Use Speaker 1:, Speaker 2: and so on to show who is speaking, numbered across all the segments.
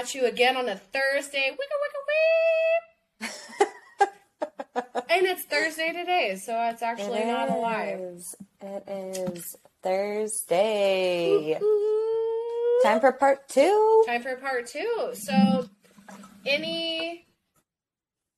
Speaker 1: at you again on a Thursday. Wicka wicka weep. and it's Thursday today, so it's actually
Speaker 2: It
Speaker 1: not
Speaker 2: is. It is Thursday.
Speaker 1: Ooh.
Speaker 2: Time for part two.
Speaker 1: Time for part two. So, any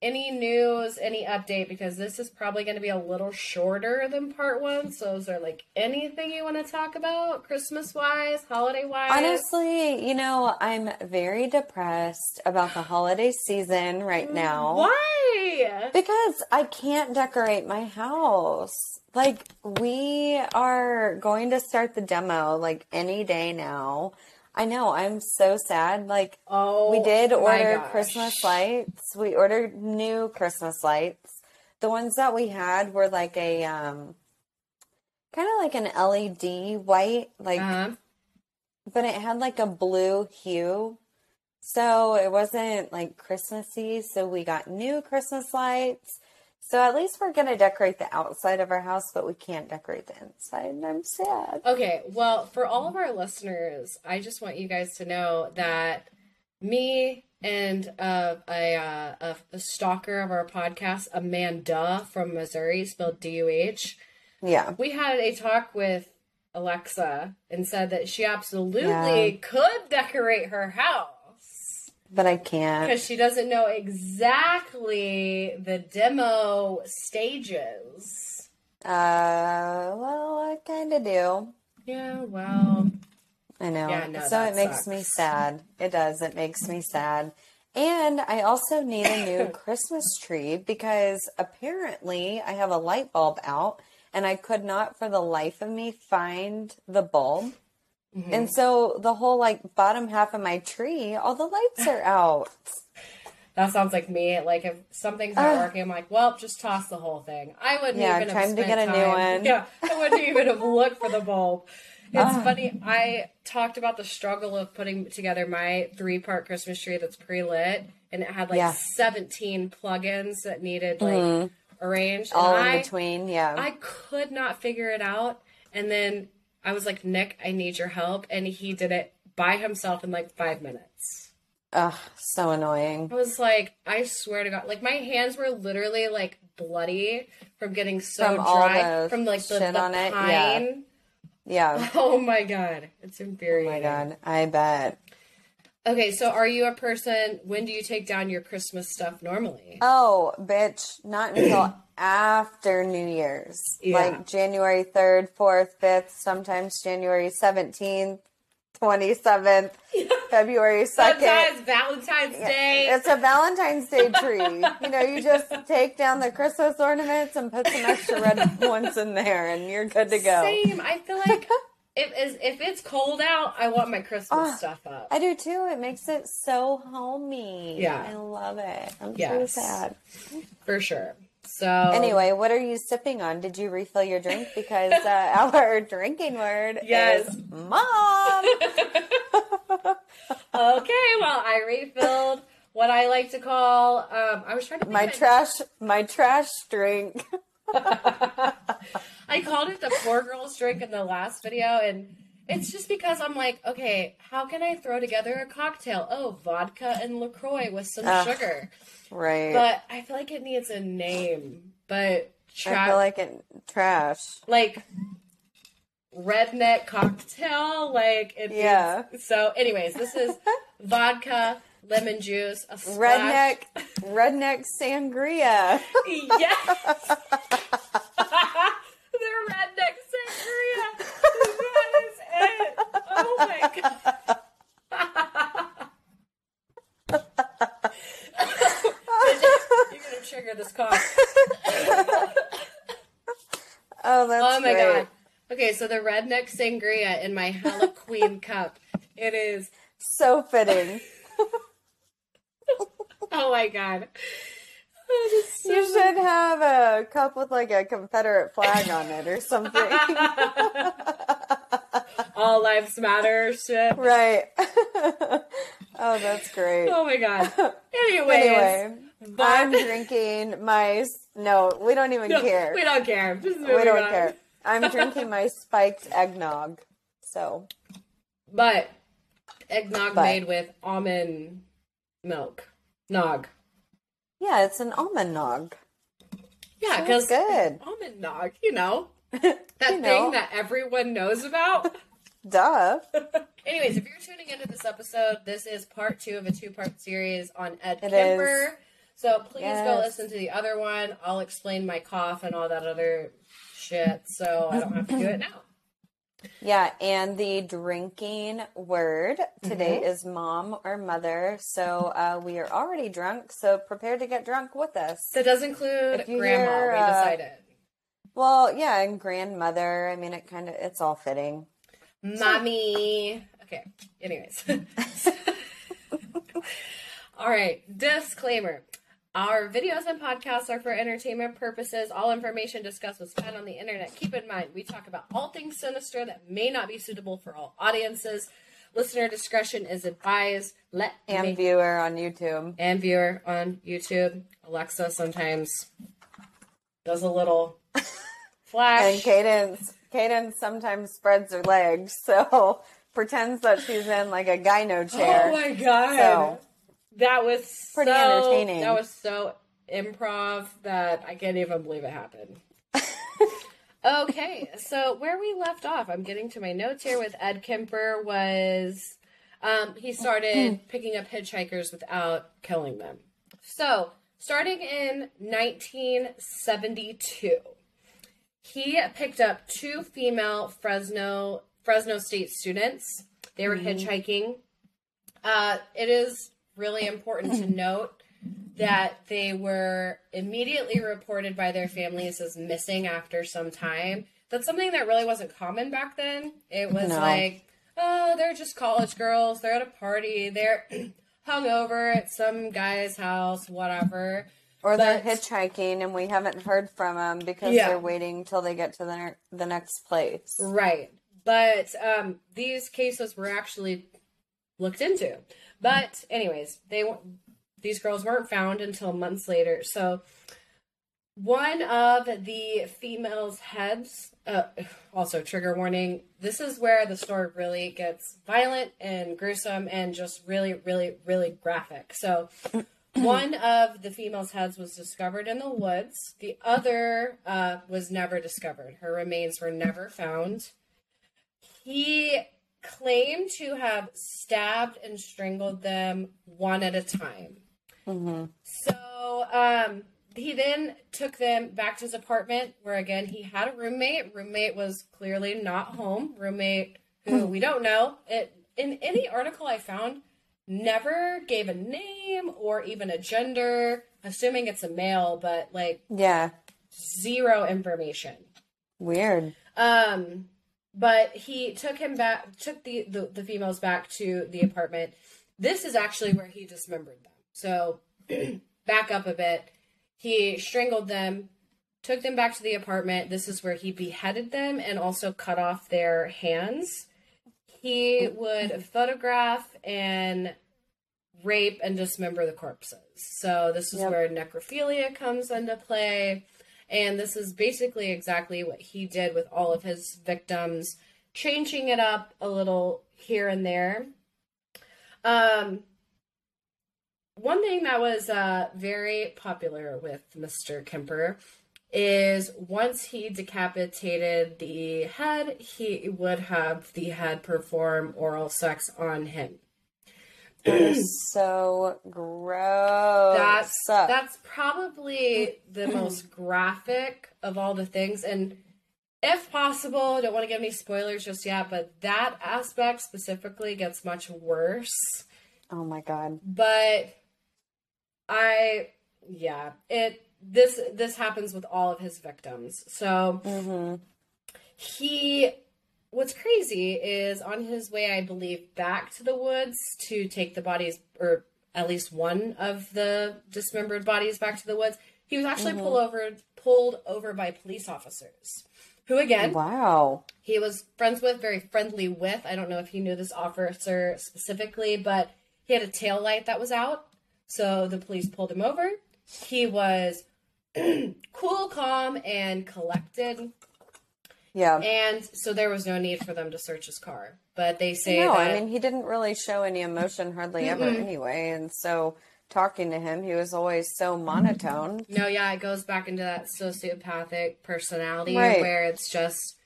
Speaker 1: any news, any update? Because this is probably going to be a little shorter than part one. So, is there like anything you want to talk about, Christmas wise, holiday wise?
Speaker 2: Honestly, you know, I'm very depressed about the holiday season right mm, now.
Speaker 1: Why?
Speaker 2: Because I can't decorate my house. Like, we are going to start the demo like any day now. I know, I'm so sad. Like,
Speaker 1: Oh,
Speaker 2: we did order. Christmas lights. We ordered new Christmas lights. The ones that we had were like a, um, kind of like an LED white, like,
Speaker 1: Uh-huh.
Speaker 2: but it had like a blue hue. So it wasn't like Christmassy. So we got new Christmas lights. So at least we're going to decorate the outside of our house, but we can't decorate the inside. And I'm sad.
Speaker 1: Okay, well, for all of our listeners, I just want you guys to know that me and uh, a, uh, a a stalker of our podcast, Amanda from Missouri, spelled D U H,
Speaker 2: Yeah.
Speaker 1: we had a talk with Alexa and said that she absolutely
Speaker 2: Yeah.
Speaker 1: could decorate her house
Speaker 2: But I can't.
Speaker 1: because she doesn't know exactly the demo stages.
Speaker 2: Uh, well, I kind of do.
Speaker 1: Yeah, well,
Speaker 2: I know.
Speaker 1: Yeah, no,
Speaker 2: so it makes me sad. It does. It makes me sad. And I also need a new Christmas tree because apparently I have a light bulb out and I could not for the life of me find the bulb.
Speaker 1: Mm-hmm.
Speaker 2: And so the whole like bottom half of my tree, all the lights are out.
Speaker 1: That sounds like me. Like if something's not
Speaker 2: Ugh.
Speaker 1: working, I'm like, well, just toss the whole thing. I wouldn't
Speaker 2: Yeah,
Speaker 1: even have
Speaker 2: time to get a new one.
Speaker 1: Yeah, I wouldn't even have looked for the bulb. It's
Speaker 2: Ugh.
Speaker 1: funny. I talked about the struggle of putting together my three part Christmas tree that's pre lit, and it had like
Speaker 2: Yeah.
Speaker 1: 17 plugins that needed like arranged.
Speaker 2: Mm-hmm. All
Speaker 1: and
Speaker 2: in
Speaker 1: I,
Speaker 2: between. Yeah.
Speaker 1: I could not figure it out. And then I was like, Nick, I need your help. And he did it by himself in like five minutes.
Speaker 2: Ugh, so annoying.
Speaker 1: I was like, I swear to God, like my hands were literally like bloody from getting so
Speaker 2: From
Speaker 1: dry from like the, the
Speaker 2: on it, yeah.
Speaker 1: pine.
Speaker 2: Yeah.
Speaker 1: Oh my God, it's
Speaker 2: Oh
Speaker 1: infuriating.
Speaker 2: my God. I bet.
Speaker 1: Okay, so are you a person? When do you take down your Christmas stuff normally?
Speaker 2: Oh, bitch, not until after New Year's.
Speaker 1: Yeah.
Speaker 2: Like January 3rd, 4th, 5th, sometimes January 17th, 27th, February 2nd.
Speaker 1: Sometimes Valentine's Day.
Speaker 2: It's a Valentine's Day tree. you know, you just take down the Christmas ornaments and put some extra red ones in there and you're good to go.
Speaker 1: Same. I feel like if is if it's cold out, I want my Christmas
Speaker 2: Oh,
Speaker 1: stuff up.
Speaker 2: I do too. It makes it so homey.
Speaker 1: Yeah.
Speaker 2: I love it. I'm
Speaker 1: Yes.
Speaker 2: so sad.
Speaker 1: for sure. So
Speaker 2: Anyway, what are you sipping on? Did you refill your drink? Because uh, our drinking word
Speaker 1: Yes.
Speaker 2: is mom.
Speaker 1: okay, well I refilled what I like to call um I was trying to
Speaker 2: my trash, my trash drink.
Speaker 1: I called it the poor girl's drink in the last video, and it's just because I'm like, okay, how can I throw together a cocktail? Oh, vodka and Lacroix with some sugar.
Speaker 2: Right.
Speaker 1: But I feel like it needs a name. But tra-
Speaker 2: I feel like it trash.
Speaker 1: like redneck cocktail, like it
Speaker 2: Yeah.
Speaker 1: needs- so, anyways, this is vodka, lemon juice, a splash.
Speaker 2: Redneck, redneck sangria.
Speaker 1: Yes. the redneck sangria. That is it. Oh my god. You're gonna trigger this cough.
Speaker 2: Oh, that's
Speaker 1: Oh my
Speaker 2: great.
Speaker 1: god. Okay, so the redneck sangria in my Halloween cup. It is.
Speaker 2: So fitting.
Speaker 1: Oh my god. Oh, so
Speaker 2: You should have a cup with like a Confederate flag on it or something.
Speaker 1: all lives matter shit.
Speaker 2: right. oh, that's great.
Speaker 1: Oh my god. Anyways,
Speaker 2: Anyway,
Speaker 1: but-
Speaker 2: I'm drinking my. No, we don't even
Speaker 1: No,
Speaker 2: care.
Speaker 1: We don't care.
Speaker 2: We don't
Speaker 1: on.
Speaker 2: care. I'm drinking my spiked eggnog. So,
Speaker 1: But eggnog
Speaker 2: But-
Speaker 1: made with almond milk. Nog.
Speaker 2: Yeah, it's an almond nog.
Speaker 1: Yeah, because
Speaker 2: good.
Speaker 1: almond nog, you know, that
Speaker 2: You know.
Speaker 1: thing that everyone knows about.
Speaker 2: Duh.
Speaker 1: Anyways, if you're tuning into this episode, this is part two of a two part series on Ed
Speaker 2: It
Speaker 1: Kemper. So please go listen to the other one. I'll explain my cough and all that other shit so I don't have to do it now.
Speaker 2: Yeah, and the drinking word today
Speaker 1: Mm-hmm.
Speaker 2: is mom or mother. So uh, we are already drunk, so prepare to get drunk with us.
Speaker 1: That does include grandma,
Speaker 2: hear,
Speaker 1: we
Speaker 2: uh,
Speaker 1: decided.
Speaker 2: Well, yeah, and grandmother. I mean, it kind of it's all fitting.
Speaker 1: Mommy. Okay. Anyways. All right. Disclaimer. Our videos and podcasts are for entertainment purposes. All information discussed was found on the internet. Keep in mind, we talk about all things sinister that may not be suitable for all audiences. Listener discretion is advised. Let
Speaker 2: And
Speaker 1: me
Speaker 2: viewer on YouTube.
Speaker 1: and viewer on YouTube. Alexa sometimes does a little flash.
Speaker 2: And Cadence, Cadence sometimes spreads her legs, so pretends that she's in like a gyno chair.
Speaker 1: Oh my god.
Speaker 2: So-
Speaker 1: that was
Speaker 2: Pretty
Speaker 1: so-
Speaker 2: entertaining.
Speaker 1: That was so improv that I can't even believe it happened. okay, so where we left off, I'm getting to my notes here with Ed Kemper was um, he started picking up hitchhikers without killing them. So, starting in 1972, he picked up two female Fresno Fresno State students. They were hitchhiking. Uh, it is really important to note that they were immediately reported by their families as missing after some time. That's something that really wasn't common back then. It was
Speaker 2: No.
Speaker 1: like, oh, they're just college girls. They're at a party. They're hungover at some guy's house, whatever.
Speaker 2: Or they're hitchhiking and we haven't heard from them because
Speaker 1: Yeah.
Speaker 2: they're waiting till they get to the, the next place.
Speaker 1: Right. But um, these cases were actually looked into. But anyways, they these girls weren't found until months later. So one of the females' heads. Uh, also, trigger warning. This is where the story really gets violent and gruesome and just really, really, really graphic. So, one of the female's heads was discovered in the woods. The other uh, was never discovered. Her remains were never found. He claimed to have stabbed and strangled them one at a time.
Speaker 2: hmm
Speaker 1: So um, he then took them back to his apartment, where again he had a roommate. Roommate was clearly not home. Roommate who we don't know. It in any article I found never gave a name or even a gender. Assuming it's a male, but like
Speaker 2: Yeah.
Speaker 1: zero information.
Speaker 2: Weird.
Speaker 1: Um, but he took him back, took the, the the females back to the apartment. This is actually where he dismembered them. So back up a bit. He strangled them, took them back to the apartment. This is where he beheaded them and also cut off their hands. He would photograph and rape and dismember the corpses. So this is
Speaker 2: Yep.
Speaker 1: where necrophilia comes into play. And this is basically exactly what he did with all of his victims, changing it up a little here and there. Um, one thing that was uh, very popular with Mr. Kemper is once he decapitated the head, he would have the head perform oral sex on him.
Speaker 2: So gross.
Speaker 1: that's that's probably the most graphic of all the things. And if possible don't want to give any spoilers just yet but that aspect specifically gets much worse.
Speaker 2: Oh my god.
Speaker 1: but i yeah it this this happens with all of his victims. So
Speaker 2: hmm
Speaker 1: he what's crazy is on his way i believe back to the woods to take the bodies or at least one of the dismembered bodies back to the woods he was actually pulled mm-hmm. over pulled over by police officers who again
Speaker 2: Wow.
Speaker 1: he was friends with very friendly with. I don't know if he knew this officer specifically but he had a tail light that was out so the police pulled him over. He was cool calm and collected
Speaker 2: Yeah.
Speaker 1: And so there was no need for them to search his car. But they say
Speaker 2: no,
Speaker 1: that
Speaker 2: I mean he didn't really show any emotion hardly ever anyway, and so talking to him, he was always so monotone.
Speaker 1: No, yeah, it goes back into that sociopathic personality
Speaker 2: Right.
Speaker 1: where it's just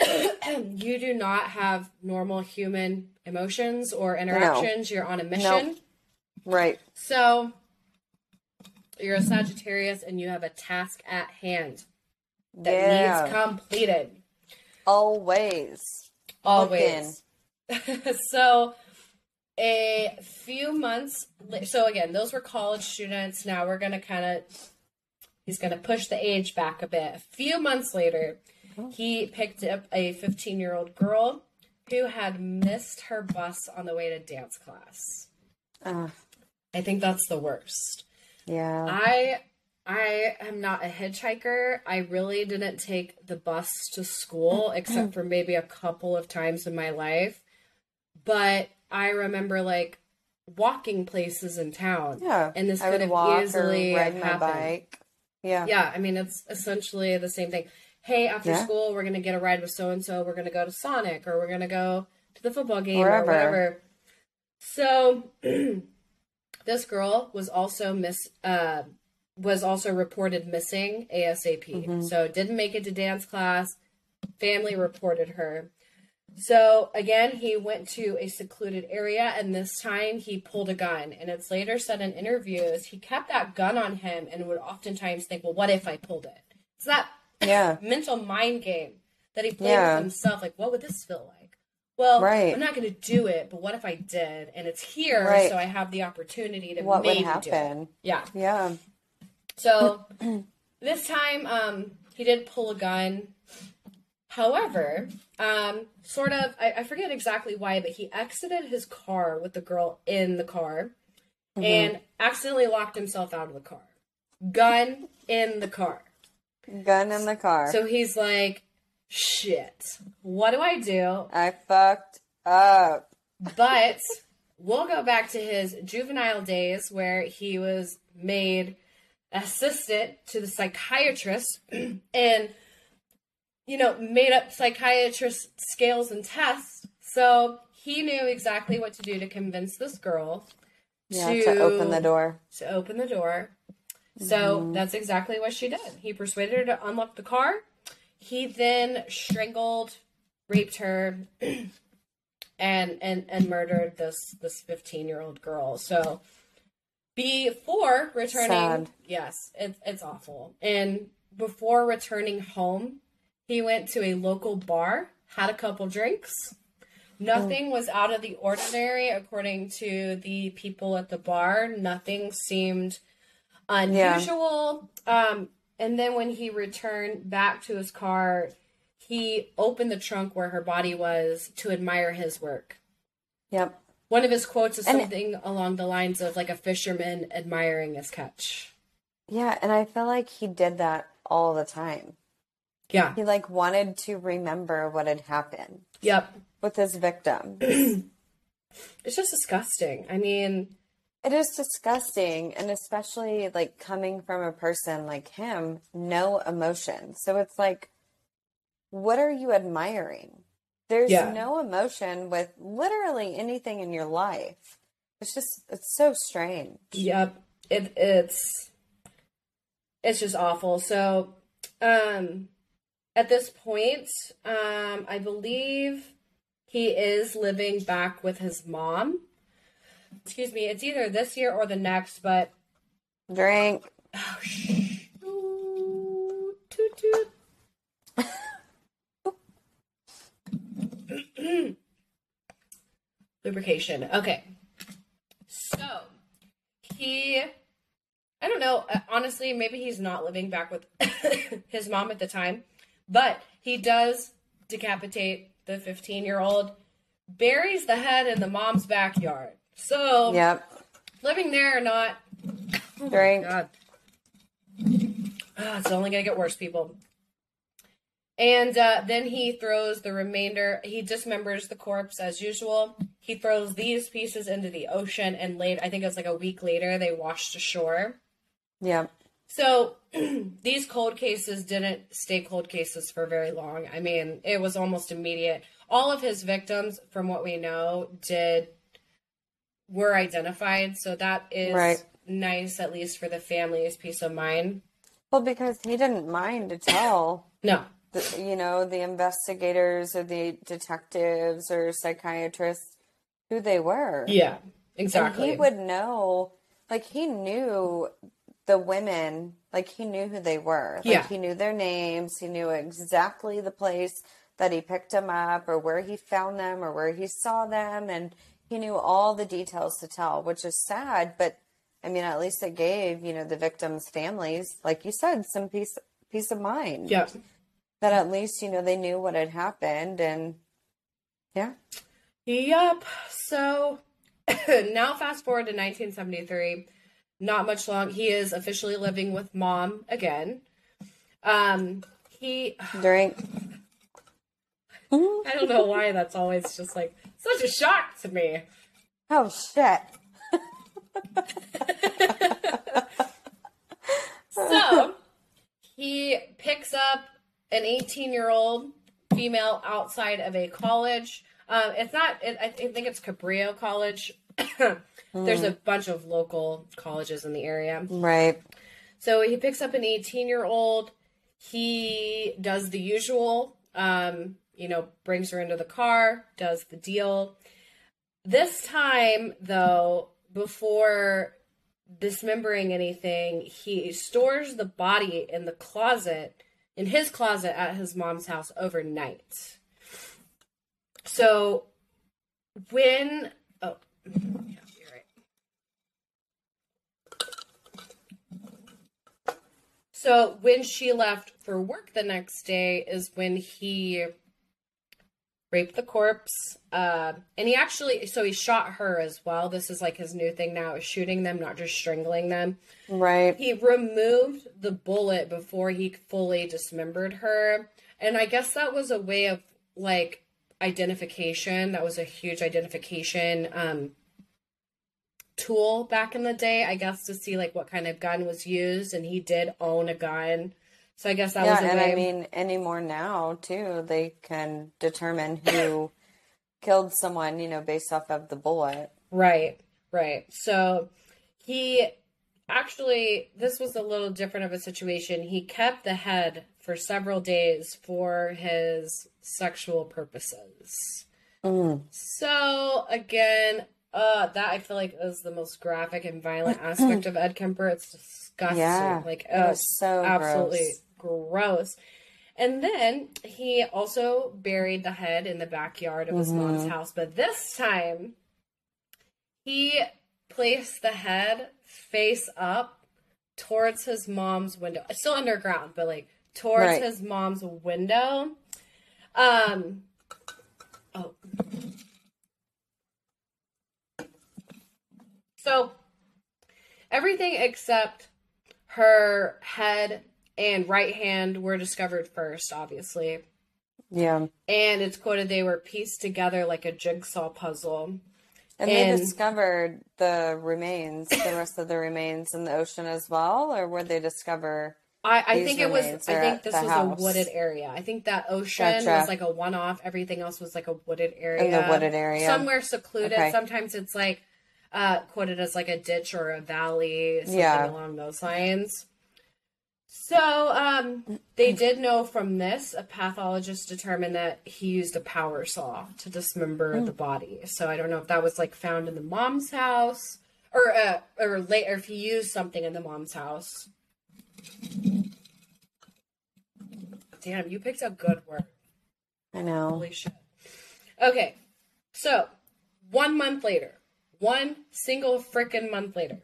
Speaker 1: you do not have normal human emotions or interactions. You're on a mission.
Speaker 2: Right.
Speaker 1: So you're a Sagittarius and you have a task at hand that
Speaker 2: yeah.
Speaker 1: needs completed.
Speaker 2: always.
Speaker 1: Always. so a few months so again those were college students now we're gonna kind of he's gonna push the age back a bit a few months later he picked up a 15 year old girl who had missed her bus on the way to dance class
Speaker 2: Uh,
Speaker 1: i think that's the worst
Speaker 2: yeah.
Speaker 1: I I am not a hitchhiker. I really didn't take the bus to school except for maybe a couple of times in my life. But I remember like walking places in town.
Speaker 2: yeah.
Speaker 1: And this
Speaker 2: I
Speaker 1: could have easily happened.
Speaker 2: Yeah.
Speaker 1: Yeah, I mean it's essentially the same thing. Hey, after
Speaker 2: Yeah.
Speaker 1: school we're gonna get a ride with so and so. We're gonna go to Sonic or we're gonna go to the football game
Speaker 2: Wherever.
Speaker 1: or whatever. So this girl was also miss uh was also reported missing ASAP.
Speaker 2: Mm-hmm.
Speaker 1: So didn't make it to dance class. Family reported her. So again, he went to a secluded area, and this time he pulled a gun. And it's later said in interviews he kept that gun on him and would oftentimes think, "Well, what if I pulled it?" It's that
Speaker 2: Yeah.
Speaker 1: mental mind game that he played
Speaker 2: Yeah.
Speaker 1: with himself. Like, what would this feel like? Well,
Speaker 2: Right.
Speaker 1: I'm not going to do it, but what if I did? And it's here,
Speaker 2: Right.
Speaker 1: so I have the opportunity to
Speaker 2: What would
Speaker 1: maybe do it.
Speaker 2: happen?
Speaker 1: Yeah.
Speaker 2: Yeah.
Speaker 1: So this time, um, he did pull a gun. However, um, sort of, I, I forget exactly why, but he exited his car with the girl in the car and accidentally locked himself out of the car. Gun in the car.
Speaker 2: Gun in the car.
Speaker 1: So he's like, shit, what do I do?
Speaker 2: I fucked up.
Speaker 1: But we'll go back to his juvenile days where he was made assistant to the psychiatrist and, you know, made up psychiatrist scales and tests. So he knew exactly what to do to convince this girl
Speaker 2: Yeah. To open the door.
Speaker 1: to open the door. So mm-hmm. that's exactly what she did. He persuaded her to unlock the car. He then strangled, raped her, and and and murdered this this fifteen year old girl. So before returning,
Speaker 2: Sad.
Speaker 1: yes, it's it's awful. And before returning home, he went to a local bar, had a couple drinks. Nothing was out of the ordinary, according to the people at the bar. Nothing seemed unusual. Um, and then when he returned back to his car, he opened the trunk where her body was to admire his work.
Speaker 2: Yep.
Speaker 1: One of his quotes is
Speaker 2: And-
Speaker 1: something along the lines of like a fisherman admiring his catch.
Speaker 2: Yeah, and I feel like he did that all the time.
Speaker 1: Yeah.
Speaker 2: He like wanted to remember what had happened
Speaker 1: Yep.
Speaker 2: with his victim.
Speaker 1: It's just disgusting. I mean,
Speaker 2: It is disgusting, and especially like coming from a person like him, no emotion. So it's like, what are you admiring? There's
Speaker 1: Yeah.
Speaker 2: no emotion with literally anything in your life. It's just, it's so strange.
Speaker 1: Yep. It it's it's just awful. So um at this point, um I believe he is living back with his mom. Excuse me, it's either this year or the next, but
Speaker 2: Drink.
Speaker 1: oh. Ooh, toot toot. Lubrication. Okay. So he I don't know. uh, Honestly, maybe he's not living back with his mom at the time, but he does decapitate the 15 year old, buries the head in the mom's backyard. So,
Speaker 2: Yep.
Speaker 1: living there or not,
Speaker 2: Drink.
Speaker 1: God. Ah, it's only going to get worse, people. And uh, then he throws the remainder, he dismembers the corpse as usual. He throws these pieces into the ocean, and late, I think it was like a week later, they washed ashore.
Speaker 2: Yeah.
Speaker 1: So these cold cases didn't stay cold cases for very long. I mean, it was almost immediate. All of his victims, from what we know, did were identified. So that is
Speaker 2: Right.
Speaker 1: nice, at least for the family's peace of mind.
Speaker 2: Well, because he didn't mind at all.
Speaker 1: No.
Speaker 2: The, you know, the investigators or the detectives or psychiatrists who they were.
Speaker 1: Yeah.
Speaker 2: And
Speaker 1: Exactly.
Speaker 2: he would know, like, he knew the women, like, he knew who they were. Like,
Speaker 1: Yeah.
Speaker 2: he knew their names. He knew exactly the place that he picked them up or where he found them or where he saw them. And he knew all the details to tell, which is sad. But, I mean, at least it gave, you know, the victims' families, like you said, some peace, peace of mind.
Speaker 1: Yep.
Speaker 2: That at least, you know, they knew what had happened. And, yeah.
Speaker 1: Yep. So now fast forward to 1973. Not much long. He is officially living with mom again. Um, he
Speaker 2: During.
Speaker 1: I don't know why that's always just like such a shock to me.
Speaker 2: Oh, shit.
Speaker 1: So he picks up an 18 year old female outside of a college. Um, it's not, it, I think it's Cabrillo College. There's a bunch of local colleges in the area.
Speaker 2: Right.
Speaker 1: So he picks up an 18 year old. He does the usual, um, you know, brings her into the car, does the deal. This time, though, before dismembering anything, he stores the body in the closet, in his closet at his mom's house overnight. So when, oh. So when she left for work the next day is when he raped the corpse. Uh, and he actually, so he shot her as well. This is like his new thing now is shooting them, not just strangling them.
Speaker 2: Right.
Speaker 1: He removed the bullet before he fully dismembered her. And I guess that was a way of like identification. That was a huge identification um, tool back in the day, I guess, to see like what kind of gun was used. And he did own a gun. So I guess that
Speaker 2: yeah,
Speaker 1: was a
Speaker 2: and
Speaker 1: way.
Speaker 2: I mean, anymore now too, they can determine who killed someone, you know, based off of the bullet.
Speaker 1: Right, right. So he actually, this was a little different of a situation. He kept the head for several days for his sexual purposes.
Speaker 2: Mm.
Speaker 1: So again, uh, that I feel like is the most graphic and violent aspect of Ed Kemper. It's disgusting.
Speaker 2: Yeah,
Speaker 1: like
Speaker 2: it
Speaker 1: uh,
Speaker 2: was so
Speaker 1: absolutely gross. And then he also buried the head in the backyard of his mom's
Speaker 2: Mhm.
Speaker 1: house, but this time he placed the head face up towards his mom's window. It's still underground, but like towards
Speaker 2: Right.
Speaker 1: his mom's window. Um oh. So everything except her head and right hand were discovered first, obviously.
Speaker 2: Yeah,
Speaker 1: And it's quoted they were pieced together like a jigsaw puzzle.
Speaker 2: and they discovered the remains, the rest of the remains in the ocean as well, or where they discover?
Speaker 1: I, I think it was. I think this was
Speaker 2: house.
Speaker 1: a wooded area. I think that ocean
Speaker 2: Gotcha.
Speaker 1: was like a one-off. Everything else was like a wooded area.
Speaker 2: In the wooded area.
Speaker 1: somewhere secluded.
Speaker 2: Okay.
Speaker 1: Sometimes it's like uh, quoted as like a ditch or a valley, something
Speaker 2: Yeah.
Speaker 1: along those lines. So um, they did know from this. A pathologist determined that he used a power saw to dismember
Speaker 2: Hmm.
Speaker 1: the body. So I don't know if that was like found in the mom's house or uh, or later if he used something in the mom's house. Damn, you picked a good word.
Speaker 2: I know.
Speaker 1: Holy shit. Okay, so one month later, one single frickin' month later,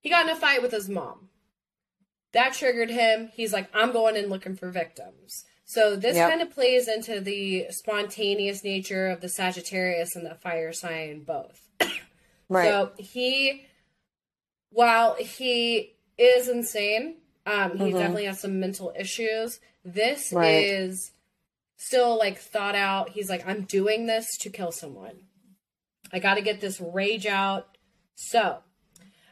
Speaker 1: he got in a fight with his mom. That triggered him. He's like, I'm going in looking for victims. So this
Speaker 2: Yep.
Speaker 1: kind of plays into the spontaneous nature of the Sagittarius and the fire sign both.
Speaker 2: Right.
Speaker 1: So he, while he is insane, um, he
Speaker 2: Mhm.
Speaker 1: definitely has some mental issues. This
Speaker 2: Right.
Speaker 1: is still like thought out. He's like, I'm doing this to kill someone. I got to get this rage out. So,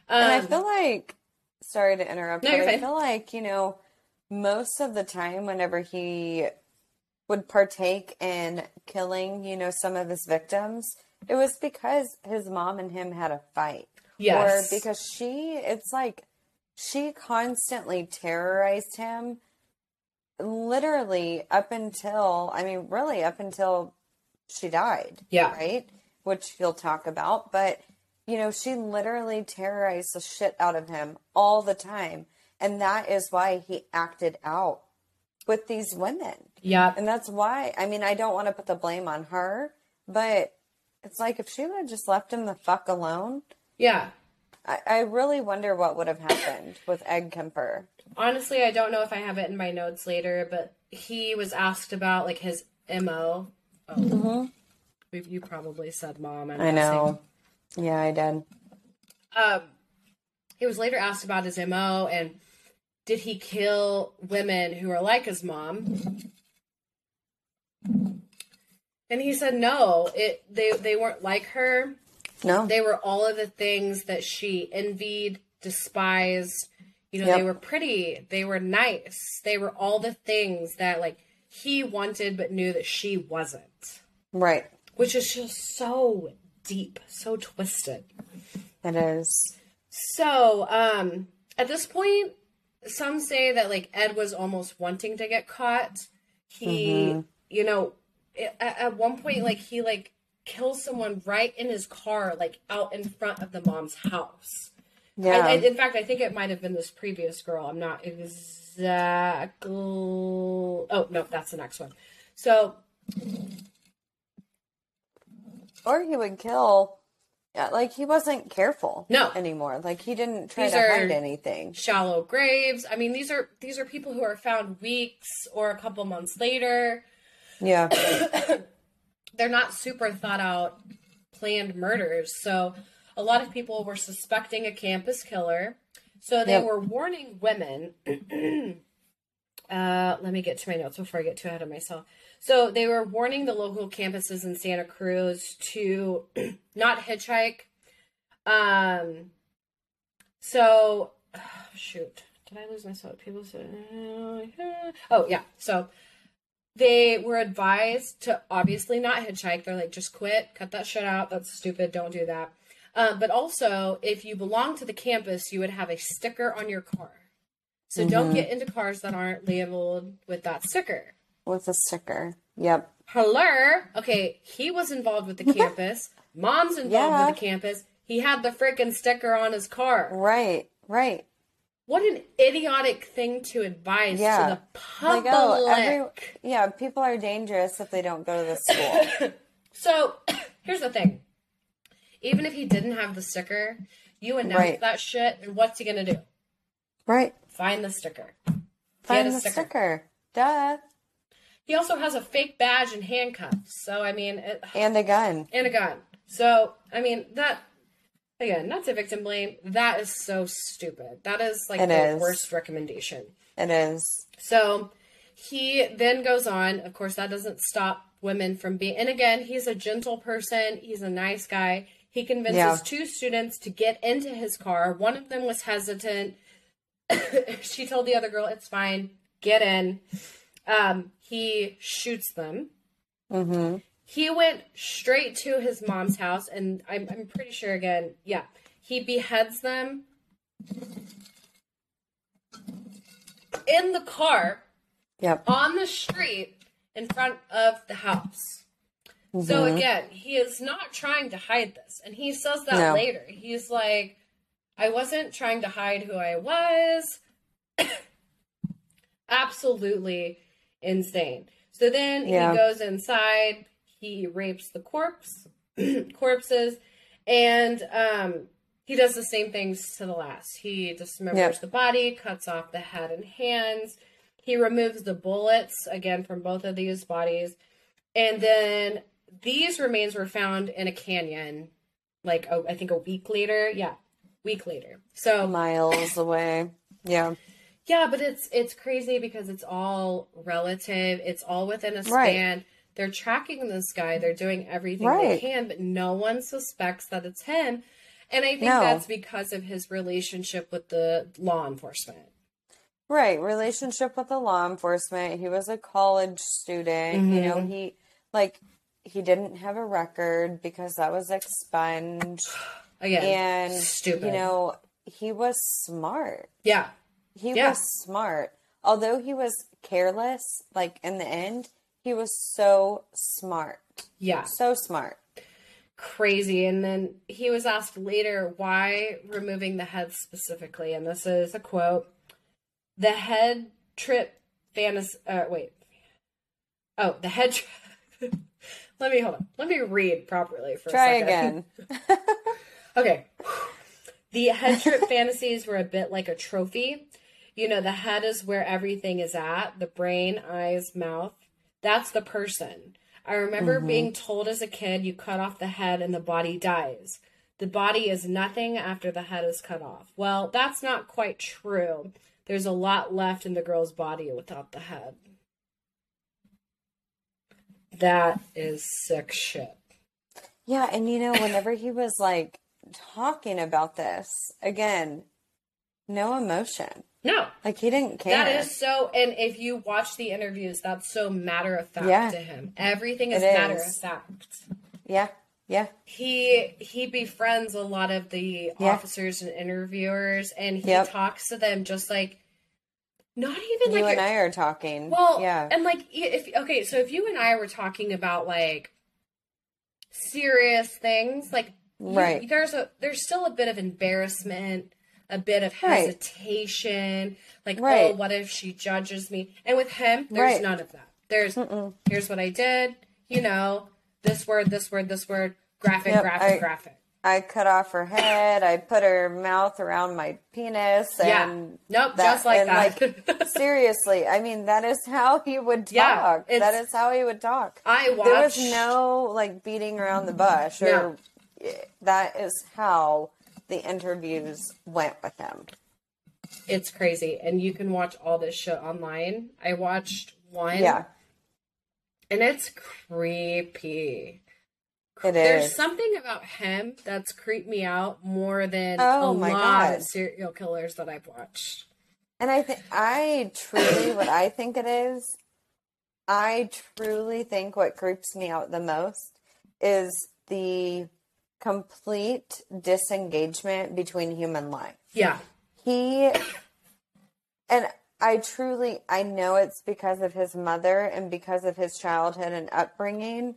Speaker 1: um,
Speaker 2: and I feel like sorry to interrupt,
Speaker 1: No,
Speaker 2: but
Speaker 1: you're
Speaker 2: I
Speaker 1: fine.
Speaker 2: feel like, you know, most of the time whenever he would partake in killing, you know, some of his victims, it was because his mom and him had a fight.
Speaker 1: Yes.
Speaker 2: Or because she, it's like she constantly terrorized him literally up until, I mean, really up until she died.
Speaker 1: Yeah.
Speaker 2: Right? Which he'll talk about. But, you know, she literally terrorized the shit out of him all the time. And that is why he acted out with these women.
Speaker 1: Yep.
Speaker 2: And that's why, I mean, I don't want to put the blame on her, but it's like if she would have just left him the fuck alone,
Speaker 1: Yeah.
Speaker 2: I, I really wonder what would have happened with Ed Kemper.
Speaker 1: Honestly, I don't know if I have it in my notes later, but he was asked about like his MO. Oh. We've- You probably said mom. I'm
Speaker 2: Mm-hmm. I know. Yeah, I did.
Speaker 1: um, he was later asked about his mo and did he kill women who are like his mom and he said no it they they weren't like her
Speaker 2: No.
Speaker 1: they were all of the things that she envied despised you know
Speaker 2: Yep.
Speaker 1: they were pretty they were nice they were all the things that like he wanted but knew that she wasn't
Speaker 2: right.
Speaker 1: which is just so deep so twisted
Speaker 2: It is.
Speaker 1: So, um, at this point, some say that like Ed was almost wanting to get caught. He, you know, at, at one point, like he like kills someone right in his car, like out in front of the mom's house.
Speaker 2: Yeah.
Speaker 1: I, I, in fact, I think it might have been this previous girl. I'm not exactly. Oh no, that's the next one. So
Speaker 2: or he would kill. Yeah, like he wasn't careful.
Speaker 1: No.
Speaker 2: Anymore. Like he didn't try
Speaker 1: These
Speaker 2: to hide anything.
Speaker 1: shallow graves. I mean, these are these are people who are found weeks or a couple months later.
Speaker 2: Yeah.
Speaker 1: they're not super thought out planned murders so a lot of people were suspecting a campus killer so they
Speaker 2: Yep.
Speaker 1: were warning women uh, let me get to my notes before i get too ahead of myself so they were warning the local campuses in santa cruz to not hitchhike um so shoot did i lose my spot people said, oh yeah so they were advised to obviously not hitchhike. They're like, just quit, cut that shit out. That's stupid. Don't do that. Um, but also, if you belong to the campus, you would have a sticker on your car. So don't get into cars that aren't labeled with that sticker.
Speaker 2: With a sticker. Yep.
Speaker 1: Hello. Okay, he was involved with the campus. Mom's involved
Speaker 2: Yeah.
Speaker 1: with the campus. He had the freaking sticker on his car.
Speaker 2: Right. Right.
Speaker 1: What an idiotic thing to advise
Speaker 2: Yeah.
Speaker 1: to the
Speaker 2: Like,
Speaker 1: public.
Speaker 2: oh, every, yeah, people are dangerous if they don't go to the school.
Speaker 1: So here's the thing. Even if he didn't have the sticker, you announce
Speaker 2: Right.
Speaker 1: that shit, and what's he gonna do?
Speaker 2: right.
Speaker 1: Find the sticker.
Speaker 2: Find the
Speaker 1: sticker.
Speaker 2: sticker. Duh.
Speaker 1: He also has a fake badge and handcuffs. So I mean, it,
Speaker 2: And a gun.
Speaker 1: and a gun. So I mean that again, not to victim blame. That is so stupid. That is like
Speaker 2: It
Speaker 1: the
Speaker 2: is.
Speaker 1: worst recommendation.
Speaker 2: It is.
Speaker 1: So he then goes on. Of course, that doesn't stop women from being. And again, he's a gentle person. He's a nice guy. He convinces
Speaker 2: Yeah.
Speaker 1: two students to get into his car. One of them was hesitant. she told the other girl, "It's fine. Get in." Um, he shoots them.
Speaker 2: Mm-hmm.
Speaker 1: He went straight to his mom's house, and I'm, I'm pretty sure again, yeah, he beheads them in the car
Speaker 2: Yep.
Speaker 1: on the street in front of the house. So
Speaker 2: Mm-hmm.
Speaker 1: again, he is not trying to hide this. And he says that
Speaker 2: No.
Speaker 1: later. He's like, I wasn't trying to hide who I was. Absolutely insane. So then
Speaker 2: Yeah.
Speaker 1: he goes inside, he rapes the corpse corpses, and um he does the same things to the last. He dismembers
Speaker 2: Yep.
Speaker 1: the body, cuts off the head and hands. He removes the bullets again from both of these bodies. And then these remains were found in a canyon, like oh, I think a week later. Yeah, week later. So
Speaker 2: Miles away. Yeah.
Speaker 1: Yeah, but it's it's crazy because it's all relative. It's all within a
Speaker 2: Right.
Speaker 1: span. They're tracking this guy. They're doing everything they can, but no one suspects that it's him. And I think
Speaker 2: No.
Speaker 1: that's because of his relationship with the law enforcement.
Speaker 2: Right, relationship with the law enforcement. He was a college student. You know,
Speaker 1: Mhm.
Speaker 2: he like he didn't have a record because that was expunged.
Speaker 1: Again,
Speaker 2: And
Speaker 1: stupid.
Speaker 2: you know, he was smart.
Speaker 1: yeah,
Speaker 2: He
Speaker 1: Yeah.
Speaker 2: was smart. Although he was careless, like in the end, he was so smart.
Speaker 1: yeah,
Speaker 2: So smart.
Speaker 1: crazy. And then he was asked later why removing the head specifically, and this is a quote: "The head trip fantasy." Uh, wait, oh, the head. Tri- Let me hold on. Let me read properly for
Speaker 2: Try
Speaker 1: a second.
Speaker 2: again.
Speaker 1: Okay. The head trip fantasies were a bit like a trophy. You know, the head is where everything is at the brain, eyes, mouth. That's the person. I remember mm-hmm. being told as a kid you cut off the head and the body dies. The body is nothing after the head is cut off. Well, that's not quite true. There's a lot left in the girl's body without the head. That is sick shit.
Speaker 2: Yeah, and you know, whenever he was like talking about this, again, no emotion.
Speaker 1: No,
Speaker 2: Like he didn't care.
Speaker 1: That is so, and if you watch the interviews, that's so matter of fact
Speaker 2: Yeah.
Speaker 1: to him. Everything is
Speaker 2: It
Speaker 1: matter
Speaker 2: is.
Speaker 1: of fact.
Speaker 2: Yeah, yeah,
Speaker 1: He he befriends a lot of the
Speaker 2: Yeah.
Speaker 1: officers and interviewers, and he
Speaker 2: Yep.
Speaker 1: talks to them just like not even
Speaker 2: you
Speaker 1: like
Speaker 2: and I are talking.
Speaker 1: well,
Speaker 2: yeah,
Speaker 1: and like if okay, so if you and I were talking about like serious things, like you-
Speaker 2: Right.
Speaker 1: there's a there's still a bit of embarrassment, a bit of
Speaker 2: Right.
Speaker 1: hesitation, like oh, what if she judges me? And with him, there's
Speaker 2: Right.
Speaker 1: none of that. There's here's what I did, you know, this word, this word, this word, graphic,
Speaker 2: Yep,
Speaker 1: graphic,
Speaker 2: I-
Speaker 1: graphic.
Speaker 2: I cut off her head. I put her mouth around my penis,
Speaker 1: Yeah.
Speaker 2: and
Speaker 1: Nope,
Speaker 2: that-
Speaker 1: just like that.
Speaker 2: like, seriously, I mean, that is how he would talk.
Speaker 1: it's-
Speaker 2: that is how he would talk.
Speaker 1: I watched
Speaker 2: There was no like beating around the bush, or eh, that is how the interviews went with him.
Speaker 1: it's crazy. And you can watch all this shit online. I watched one
Speaker 2: Yeah,
Speaker 1: and it's creepy.
Speaker 2: it
Speaker 1: There's
Speaker 2: is.
Speaker 1: something about him that's creeped me out more than
Speaker 2: Oh
Speaker 1: a lot
Speaker 2: God.
Speaker 1: of serial killers that I've watched.
Speaker 2: And I think I truly, what I think it is, I truly think what creeps me out the most is the complete disengagement between human life.
Speaker 1: Yeah.
Speaker 2: He, and I truly, I know it's because of his mother and because of his childhood and upbringing,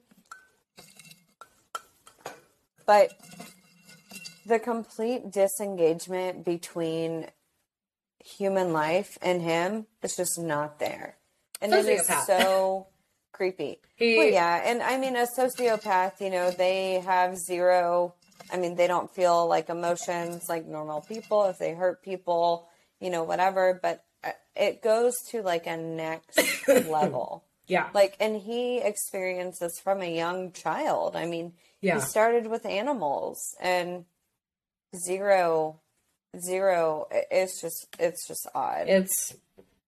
Speaker 2: but the complete disengagement between human life and him is just not there. And it is
Speaker 1: Sociopath.
Speaker 2: so creepy.
Speaker 1: He-
Speaker 2: well, yeah. And I mean, a sociopath, you know, they have zero, I mean, they don't feel like emotions like normal people if they hurt people, you know, whatever. But uh, it goes to like a next level.
Speaker 1: Yeah.
Speaker 2: Like, and he experienced this from a young child. I mean,
Speaker 1: Yeah.
Speaker 2: he started with animals and zero, zero. It's just, it's just odd.
Speaker 1: It's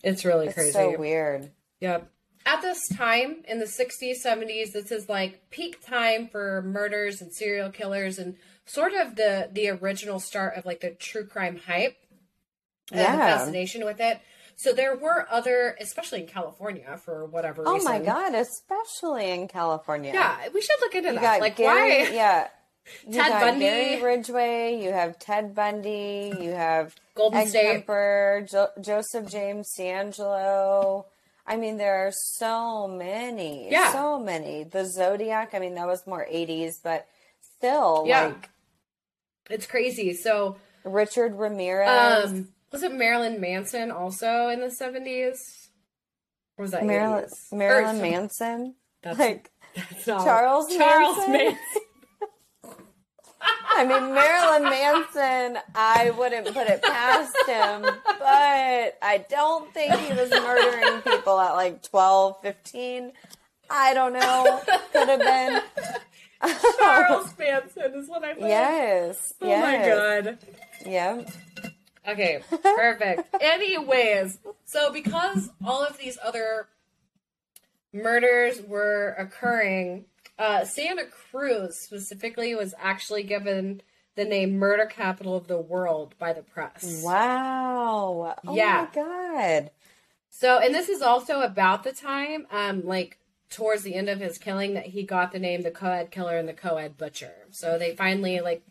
Speaker 1: it's really
Speaker 2: it's
Speaker 1: crazy.
Speaker 2: so weird.
Speaker 1: Yep. At this time in the 60s, 70s, this is like peak time for murders and serial killers and sort of the the original start of like the true crime hype. and the fascination with it. So there were other, especially in California for whatever
Speaker 2: Oh
Speaker 1: reason.
Speaker 2: Oh my God, especially in California.
Speaker 1: Yeah, we should look into
Speaker 2: You
Speaker 1: that.
Speaker 2: got
Speaker 1: like
Speaker 2: Gary,
Speaker 1: why
Speaker 2: yeah. You
Speaker 1: Ted Bundy.
Speaker 2: Gary Ridgway, you have Ted Bundy, you have
Speaker 1: Golden
Speaker 2: Egg
Speaker 1: State.
Speaker 2: Jo- Joseph James DeAngelo. I mean, there are so many,
Speaker 1: Yeah.
Speaker 2: so many. The Zodiac. I mean, that was more '80s, but still,
Speaker 1: Yeah.
Speaker 2: like
Speaker 1: It's crazy. So
Speaker 2: Richard Ramirez,
Speaker 1: um was it Marilyn Manson also in the 70s? Or was that
Speaker 2: Marilyn,
Speaker 1: 80s?
Speaker 2: Marilyn Manson,
Speaker 1: That's,
Speaker 2: like
Speaker 1: that's not-
Speaker 2: Charles
Speaker 1: Charles
Speaker 2: Manson?
Speaker 1: Manson.
Speaker 2: I mean, Marilyn Manson, I wouldn't put it past him, but I don't think he was murdering people at like 12, 15. I don't know. Could have been.
Speaker 1: Charles Manson is what I thought.
Speaker 2: Yes.
Speaker 1: Oh
Speaker 2: yes.
Speaker 1: my god.
Speaker 2: Yeah.
Speaker 1: Okay, perfect. Anyways, so because all of these other murders were occurring, uh, Santa Cruz specifically was actually given the name Murder Capital of the World by the press.
Speaker 2: Wow. Oh
Speaker 1: Yeah.
Speaker 2: my god.
Speaker 1: So, and this is also about the time, um, like towards the end of his killing, that he got the name the Co-Ed Killer and the Co-Ed Butcher. So they finally like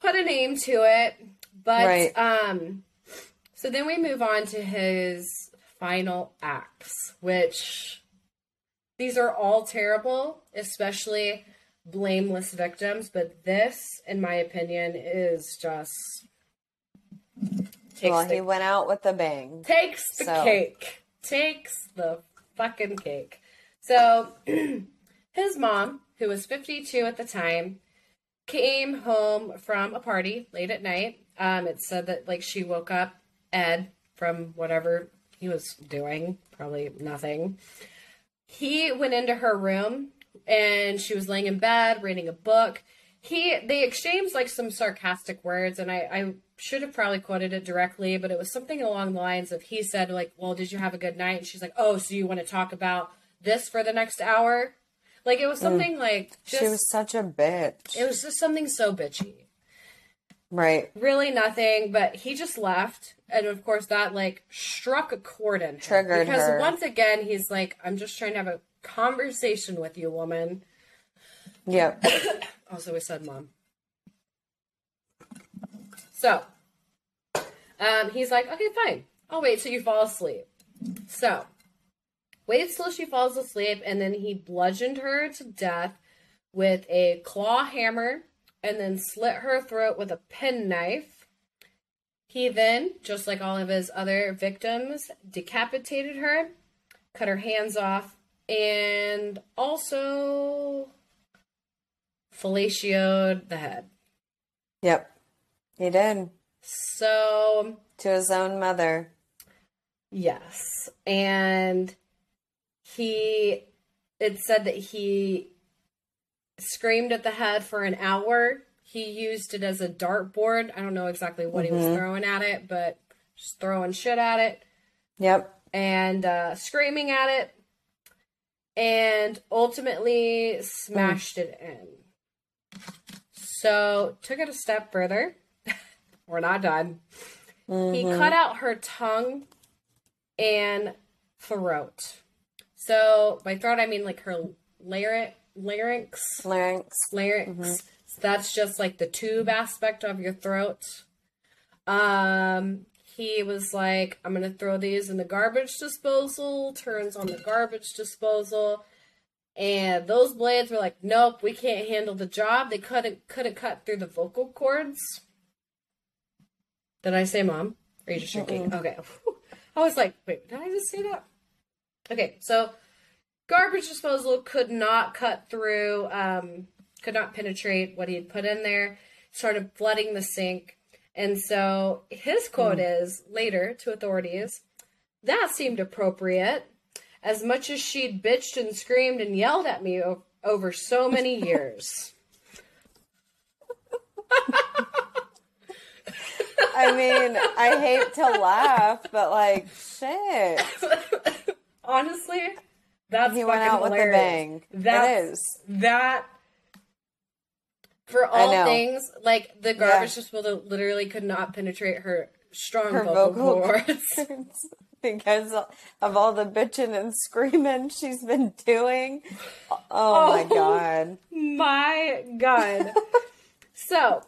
Speaker 1: put a name to it. But
Speaker 2: Right.
Speaker 1: um, so then we move on to his final acts, which these are all terrible, especially blameless victims. But this, in my opinion, is just takes
Speaker 2: Well,
Speaker 1: the
Speaker 2: he went out with a bang.
Speaker 1: takes the
Speaker 2: So-
Speaker 1: cake. Takes the fucking cake. So his mom, who was 52 at the time, came home from a party late at night. Um, it said that like she woke up Ed from whatever he was doing, probably nothing. He went into her room and she was laying in bed reading a book. He they exchanged like some sarcastic words and I, I should have probably quoted it directly, but it was something along the lines of he said like, "Well, did you have a good night?" And she's like, "Oh, so you want to talk about this for the next hour?" Like it was mm. something like just
Speaker 2: she was such a bitch.
Speaker 1: it was just something so bitchy
Speaker 2: right.
Speaker 1: really nothing but he just left and of course that like struck a chord in him
Speaker 2: Triggered
Speaker 1: because
Speaker 2: her.
Speaker 1: once again he's like i'm just trying to have a conversation with you woman
Speaker 2: Yep.
Speaker 1: also we said mom so um he's like okay fine i'll wait till you fall asleep so waits till she falls asleep and then he bludgeoned her to death with a claw hammer and then slit her throat with a penknife. He then, just like all of his other victims, decapitated her, cut her hands off, and also fellatioed the head.
Speaker 2: Yep. He did.
Speaker 1: So,
Speaker 2: To his own mother.
Speaker 1: yes. And he, it said that he screamed at the head for an hour. He used it as a dartboard. I don't know exactly what he was throwing at it, but just throwing shit at it
Speaker 2: Yep.
Speaker 1: and uh, screaming at it, and ultimately smashed it in. So took it a step further. We're not done. He cut out her tongue and throat. So by throat I mean like her larynx, larynx,
Speaker 2: Larynx.
Speaker 1: larynx. So that's just like the tube aspect of your throat. Um, he was like, "I'm gonna throw these in the garbage disposal." Turns on the garbage disposal, and those blades were like, "Nope, we can't handle the job." They couldn't couldn't cut through the vocal cords. Did I say mom? Are you just shaking? Okay. I was like, wait, did I just say that? Okay, so garbage disposal could not cut through, um, could not penetrate what he had put in there, started flooding the sink. And so his quote is later to authorities that seemed appropriate. As much as she'd bitched and screamed and yelled at me o- over so many years.
Speaker 2: I mean, I hate to laugh, but like, shit.
Speaker 1: Honestly, that's
Speaker 2: He went
Speaker 1: fucking
Speaker 2: out with a
Speaker 1: hilarious.
Speaker 2: bang.
Speaker 1: That's, That for all things, like the garbage
Speaker 2: Yeah.
Speaker 1: disposal literally could not penetrate her strong
Speaker 2: Her
Speaker 1: vocal,
Speaker 2: vocal
Speaker 1: cords.
Speaker 2: because of all the bitching and screaming she's been doing. Oh, my
Speaker 1: Oh.
Speaker 2: god.
Speaker 1: My God. so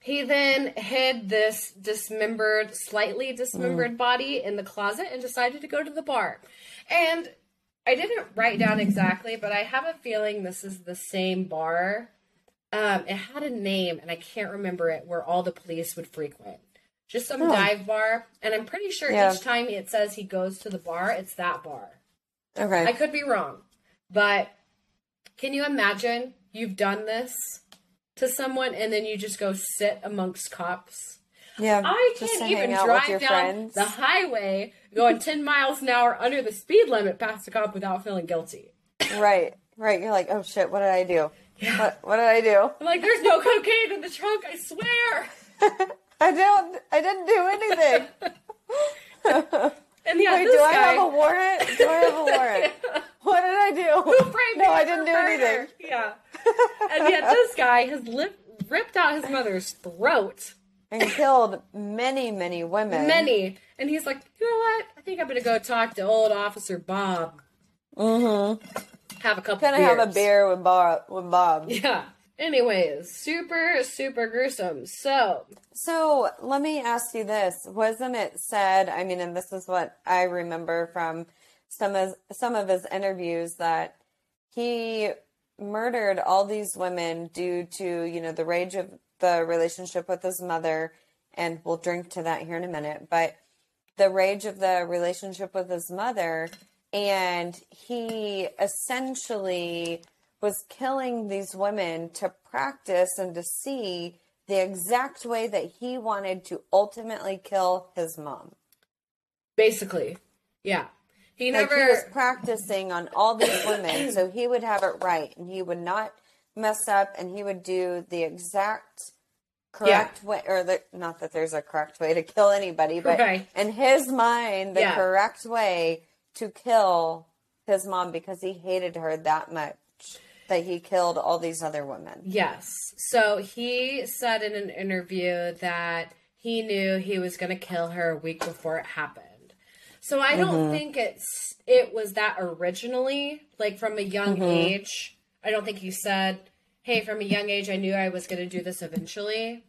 Speaker 1: he then hid this dismembered, slightly dismembered mm. body in the closet and decided to go to the bar. And I didn't write down exactly, but I have a feeling this is the same bar. Um, it had a name, and I can't remember it, where all the police would frequent. Just some
Speaker 2: Oh.
Speaker 1: dive bar, and I'm pretty sure
Speaker 2: Yeah.
Speaker 1: each time it says he goes to the bar, it's that bar.
Speaker 2: Okay.
Speaker 1: I could be wrong, but can you imagine you've done this to someone and then you just go sit amongst cops?
Speaker 2: yeah.
Speaker 1: I can't even drive down
Speaker 2: friends.
Speaker 1: the highway going 10 miles an hour under the speed limit past a cop without feeling guilty.
Speaker 2: Right. Right. You're like, oh shit, what did I do?
Speaker 1: Yeah.
Speaker 2: What, what did I do?
Speaker 1: I'm like, there's no cocaine in the trunk, I swear.
Speaker 2: I don't. I didn't do anything.
Speaker 1: And yeah,
Speaker 2: Wait, do I have a warrant? Do I have a warrant? What did I do?
Speaker 1: Who framed
Speaker 2: no, I didn't do
Speaker 1: murder?
Speaker 2: anything.
Speaker 1: Yeah. And yet this guy has ripped out his mother's throat.
Speaker 2: And killed many, many women.
Speaker 1: Many. And he's like, you know what? I think I'm going to go talk to old Officer Bob.
Speaker 2: Mm-hmm.
Speaker 1: Have a couple
Speaker 2: Gonna
Speaker 1: beers.
Speaker 2: have a beer with Bob. With Bob.
Speaker 1: Yeah. Anyways, super, super gruesome. So,
Speaker 2: So let me ask you this: Wasn't it said? I mean, and this is what I remember from some of some of his interviews that he murdered all these women due to you know the rage of the relationship with his mother, and we'll drink to that here in a minute. But the rage of the relationship with his mother, and he essentially was killing these women to practice and to see the exact way that he wanted to ultimately kill his mom.
Speaker 1: basically, yeah. He
Speaker 2: Like
Speaker 1: never.
Speaker 2: he was practicing on all these women, so he would have it right, and he would not mess up, and he would do the exact correct way, or the, not that there's a correct way to kill anybody, but
Speaker 1: Right.
Speaker 2: in his mind, the
Speaker 1: Yeah.
Speaker 2: correct way to kill his mom because he hated her that much that he killed all these other women.
Speaker 1: Yes. So he said in an interview that he knew he was going to kill her a week before it happened. So I don't mm-hmm. think it's it was that originally, like from a young mm-hmm. age. I don't think he said, "Hey, from a young age, I knew I was going to do this eventually."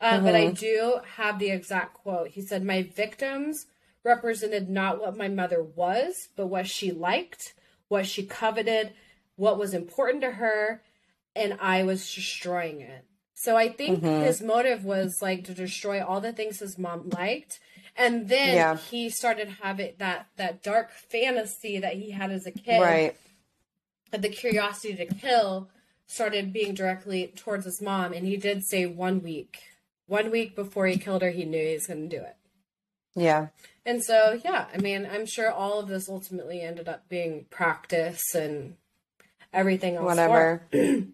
Speaker 1: Uh, But I do have the exact quote. He said, "My victims represented not what my mother was, but what she liked, what she coveted, what was important to her, and I was destroying it. So I think his motive was like to destroy all the things his mom liked. And then
Speaker 2: Yeah.
Speaker 1: he started having that that dark fantasy that he had as a kid.
Speaker 2: Right.
Speaker 1: The curiosity to kill started being directly towards his mom. And he did say one week. One week before he killed her, he knew he was gonna do it.
Speaker 2: Yeah.
Speaker 1: And so yeah, I mean, I'm sure all of this ultimately ended up being practice and everything else.
Speaker 2: Whatever.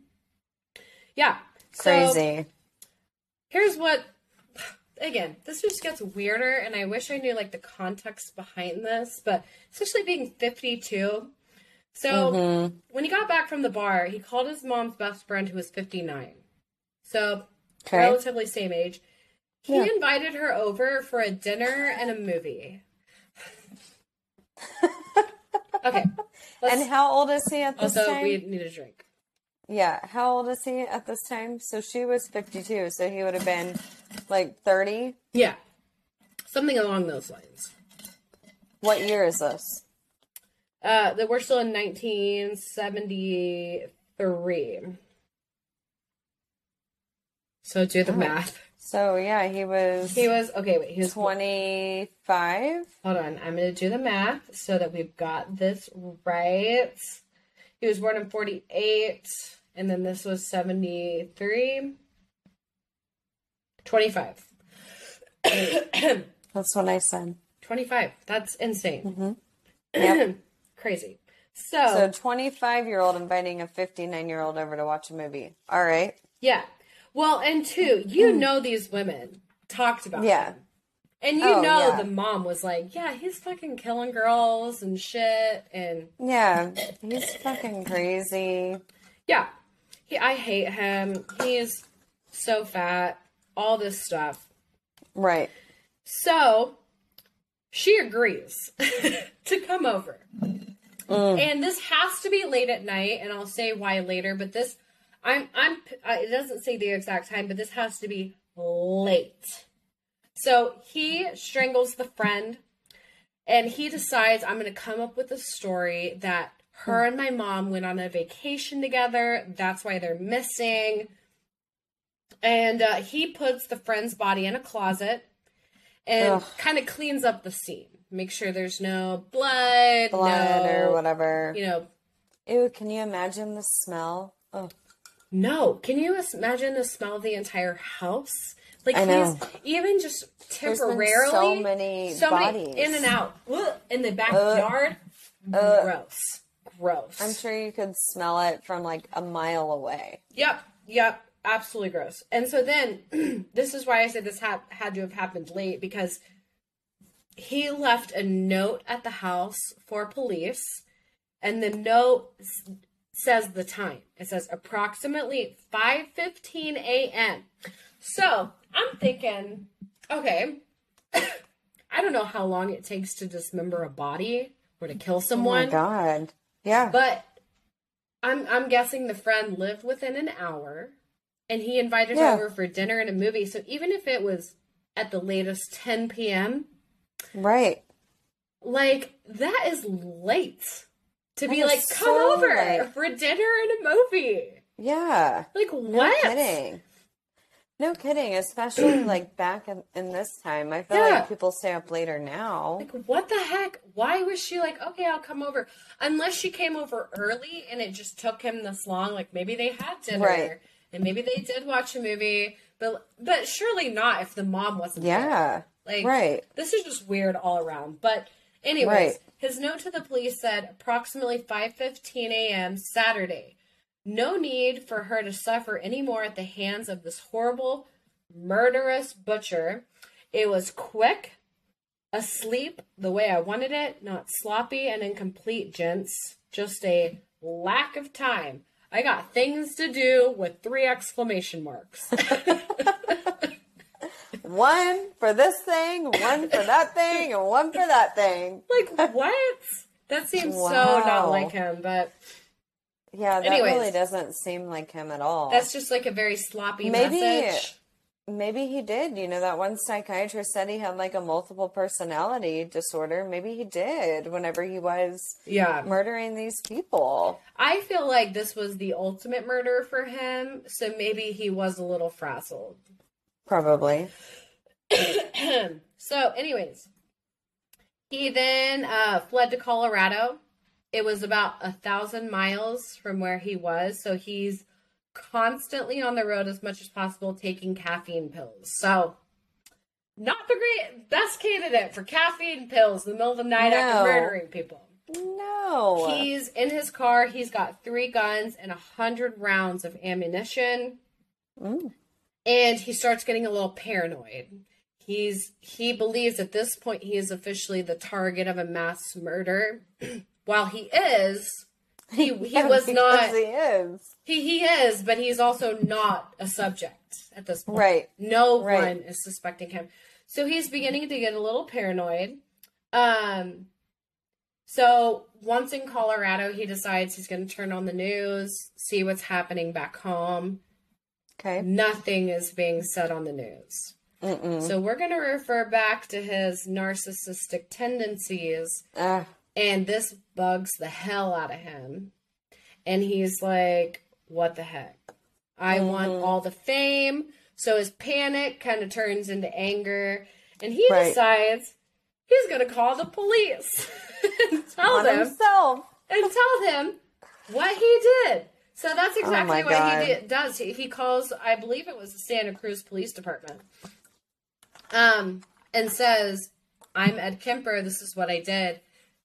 Speaker 1: Yeah. So,
Speaker 2: Crazy.
Speaker 1: here's what again this just gets weirder and i wish i knew like the context behind this but especially being 52 so
Speaker 2: Mm-hmm.
Speaker 1: when he got back from the bar he called his mom's best friend who was 59 so
Speaker 2: Okay.
Speaker 1: relatively same age he
Speaker 2: Yeah.
Speaker 1: invited her over for a dinner and a movie okay
Speaker 2: and how old is he at this
Speaker 1: also
Speaker 2: time?
Speaker 1: Also, we need a drink
Speaker 2: Yeah, how old is he at this time? So she was 52, so he would have been like 30.
Speaker 1: yeah something along those lines
Speaker 2: What year is this?
Speaker 1: Uh, that we're still in 1973. So do the math.
Speaker 2: So yeah, he was
Speaker 1: He was okay. Wait, he was
Speaker 2: 25.
Speaker 1: Hold on, I'm gonna do the math so that we've got this right. He was born in 48, and then this was 73. 25.
Speaker 2: That's what I said.
Speaker 1: 25. That's insane.
Speaker 2: Mm-hmm. Yep.
Speaker 1: Crazy.
Speaker 2: so so 25 year old inviting a 59 year old over to watch a movie. All right.
Speaker 1: Yeah. Well, and two, you mm-hmm. know these women talked about.
Speaker 2: Yeah.
Speaker 1: him. And you
Speaker 2: Oh,
Speaker 1: know
Speaker 2: yeah.
Speaker 1: the mom was like, Yeah, he's fucking killing girls and shit and
Speaker 2: Yeah. He's fucking crazy.
Speaker 1: yeah. He I hate him. He's so fat, all this stuff.
Speaker 2: Right.
Speaker 1: So she agrees to come over. And this has to be late at night, and I'll say why later, but this I'm I'm uh, it doesn't say the exact time, but this has to be late. So he strangles the friend and he decides I'm going to come up with a story that her and my mom went on a vacation together. That's why they're missing. And uh, he puts the friend's body in a closet and kind of cleans up the scene. Make sure there's no blood,
Speaker 2: Blood
Speaker 1: no,
Speaker 2: or whatever.
Speaker 1: You know,
Speaker 2: Ew, can you imagine the smell? Oh,
Speaker 1: no. Can you imagine the smell of the entire house? Like
Speaker 2: I know.
Speaker 1: even just temporarily
Speaker 2: so many
Speaker 1: so many
Speaker 2: bodies.
Speaker 1: in and out Ugh, in the backyard.
Speaker 2: Ugh.
Speaker 1: Gross, gross.
Speaker 2: I'm sure you could smell it from like a mile away.
Speaker 1: Yep, yep, absolutely gross. And so then, this is why I said this had had to have happened late because he left a note at the house for police, and the note says the time. It says approximately 5:15 a.m. So, I'm thinking, okay, I don't know how long it takes to dismember a body or to kill someone.
Speaker 2: Oh my God. Yeah.
Speaker 1: but I'm I'm guessing the friend lived within an hour and he invited
Speaker 2: Yeah.
Speaker 1: her over for dinner and a movie. So even if it was at the latest 10 p.m.,
Speaker 2: Right.
Speaker 1: like that is late to
Speaker 2: That
Speaker 1: be like, come
Speaker 2: so
Speaker 1: over
Speaker 2: late.
Speaker 1: for dinner and a movie.
Speaker 2: Yeah.
Speaker 1: Like what?
Speaker 2: No kidding. No kidding. Especially like back in, in this time. I feel
Speaker 1: Yeah.
Speaker 2: like people stay up later now.
Speaker 1: Like what the heck? Why was she like, okay, I'll come over? Unless she came over early and it just took him this long. Like maybe they had dinner
Speaker 2: Right.
Speaker 1: and maybe they did watch a movie, but but surely not if the mom wasn't there. Like
Speaker 2: Right.
Speaker 1: this is just weird all around. But anyways,
Speaker 2: Right.
Speaker 1: his note to the police said approximately 5:15 a.m. Saturday. No need for her to suffer any more at the hands of this horrible, murderous butcher. It was quick, asleep the way I wanted it, not sloppy and incomplete, gents. Just a lack of time. I got things to do with three exclamation marks.
Speaker 2: One for this thing, one for that thing, and one for that thing.
Speaker 1: like what? That seems so not like him, but
Speaker 2: Yeah, that
Speaker 1: Anyways.
Speaker 2: really doesn't seem like him at all.
Speaker 1: that's just like a very sloppy
Speaker 2: Maybe-
Speaker 1: message.
Speaker 2: Maybe he did. You know, that one psychiatrist said he had like a multiple personality disorder. Maybe he did whenever he was
Speaker 1: Yeah.
Speaker 2: murdering these people.
Speaker 1: I feel like this was the ultimate murder for him, so maybe he was a little frazzled.
Speaker 2: Probably.
Speaker 1: so, anyways, he then uh, fled to Colorado. It was about a thousand miles from where he was, so he's constantly on the road as much as possible taking caffeine pills. So, not the great best candidate for caffeine pills in the middle of the night after murdering people.
Speaker 2: No.
Speaker 1: He's in his car. He's got three guns and a hundred rounds of ammunition,
Speaker 2: Mm.
Speaker 1: And he starts getting a little paranoid. He's he believes at this point he is officially the target of a mass murder. While he is, he he
Speaker 2: Yeah,
Speaker 1: was not.
Speaker 2: He is.
Speaker 1: He he is, but he's also not a subject at this point.
Speaker 2: Right.
Speaker 1: No
Speaker 2: Right.
Speaker 1: one is suspecting him. So he's beginning to get a little paranoid. Um so once in Colorado, he decides he's going to turn on the news, see what's happening back home.
Speaker 2: Okay.
Speaker 1: Nothing is being said on the news.
Speaker 2: Mm-mm.
Speaker 1: So we're going to refer back to his narcissistic tendencies
Speaker 2: Ah,
Speaker 1: and this bugs the hell out of him. And he's like, what the heck? I want
Speaker 2: Mhm.
Speaker 1: all the fame. So his panic kind of turns into anger. And he
Speaker 2: Right.
Speaker 1: decides he's going to call the police and tell
Speaker 2: on
Speaker 1: them
Speaker 2: himself.
Speaker 1: and tell them what he did. So that's exactly
Speaker 2: Oh
Speaker 1: what
Speaker 2: God.
Speaker 1: he did, does. He, he calls, I believe it was the Santa Cruz Police Department, um, and says, "I'm Ed Kemper. This is what I did."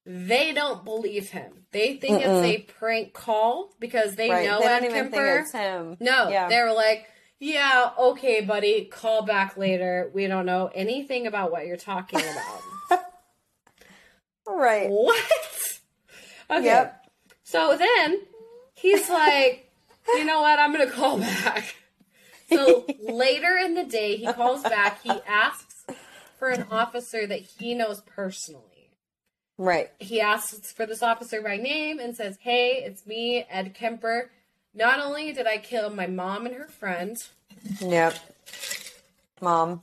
Speaker 1: They don't believe him. They think it's a prank call because they
Speaker 2: Right.
Speaker 1: know
Speaker 2: they
Speaker 1: Ed Kemper.
Speaker 2: think it's him.
Speaker 1: No,
Speaker 2: Yeah.
Speaker 1: they were like, "Yeah, okay, buddy. Call back later. We don't know anything about what you're talking about."
Speaker 2: Right.
Speaker 1: What? Okay.
Speaker 2: Yep.
Speaker 1: So then he's like, you know what? I'm going to call back. So later in the day, he calls back. He asks for an officer that he knows personally.
Speaker 2: Right.
Speaker 1: He asks for this officer by name and says, Hey, it's me, Ed Kemper. Not only did I kill my mom and her friend,
Speaker 2: Yep. Mom.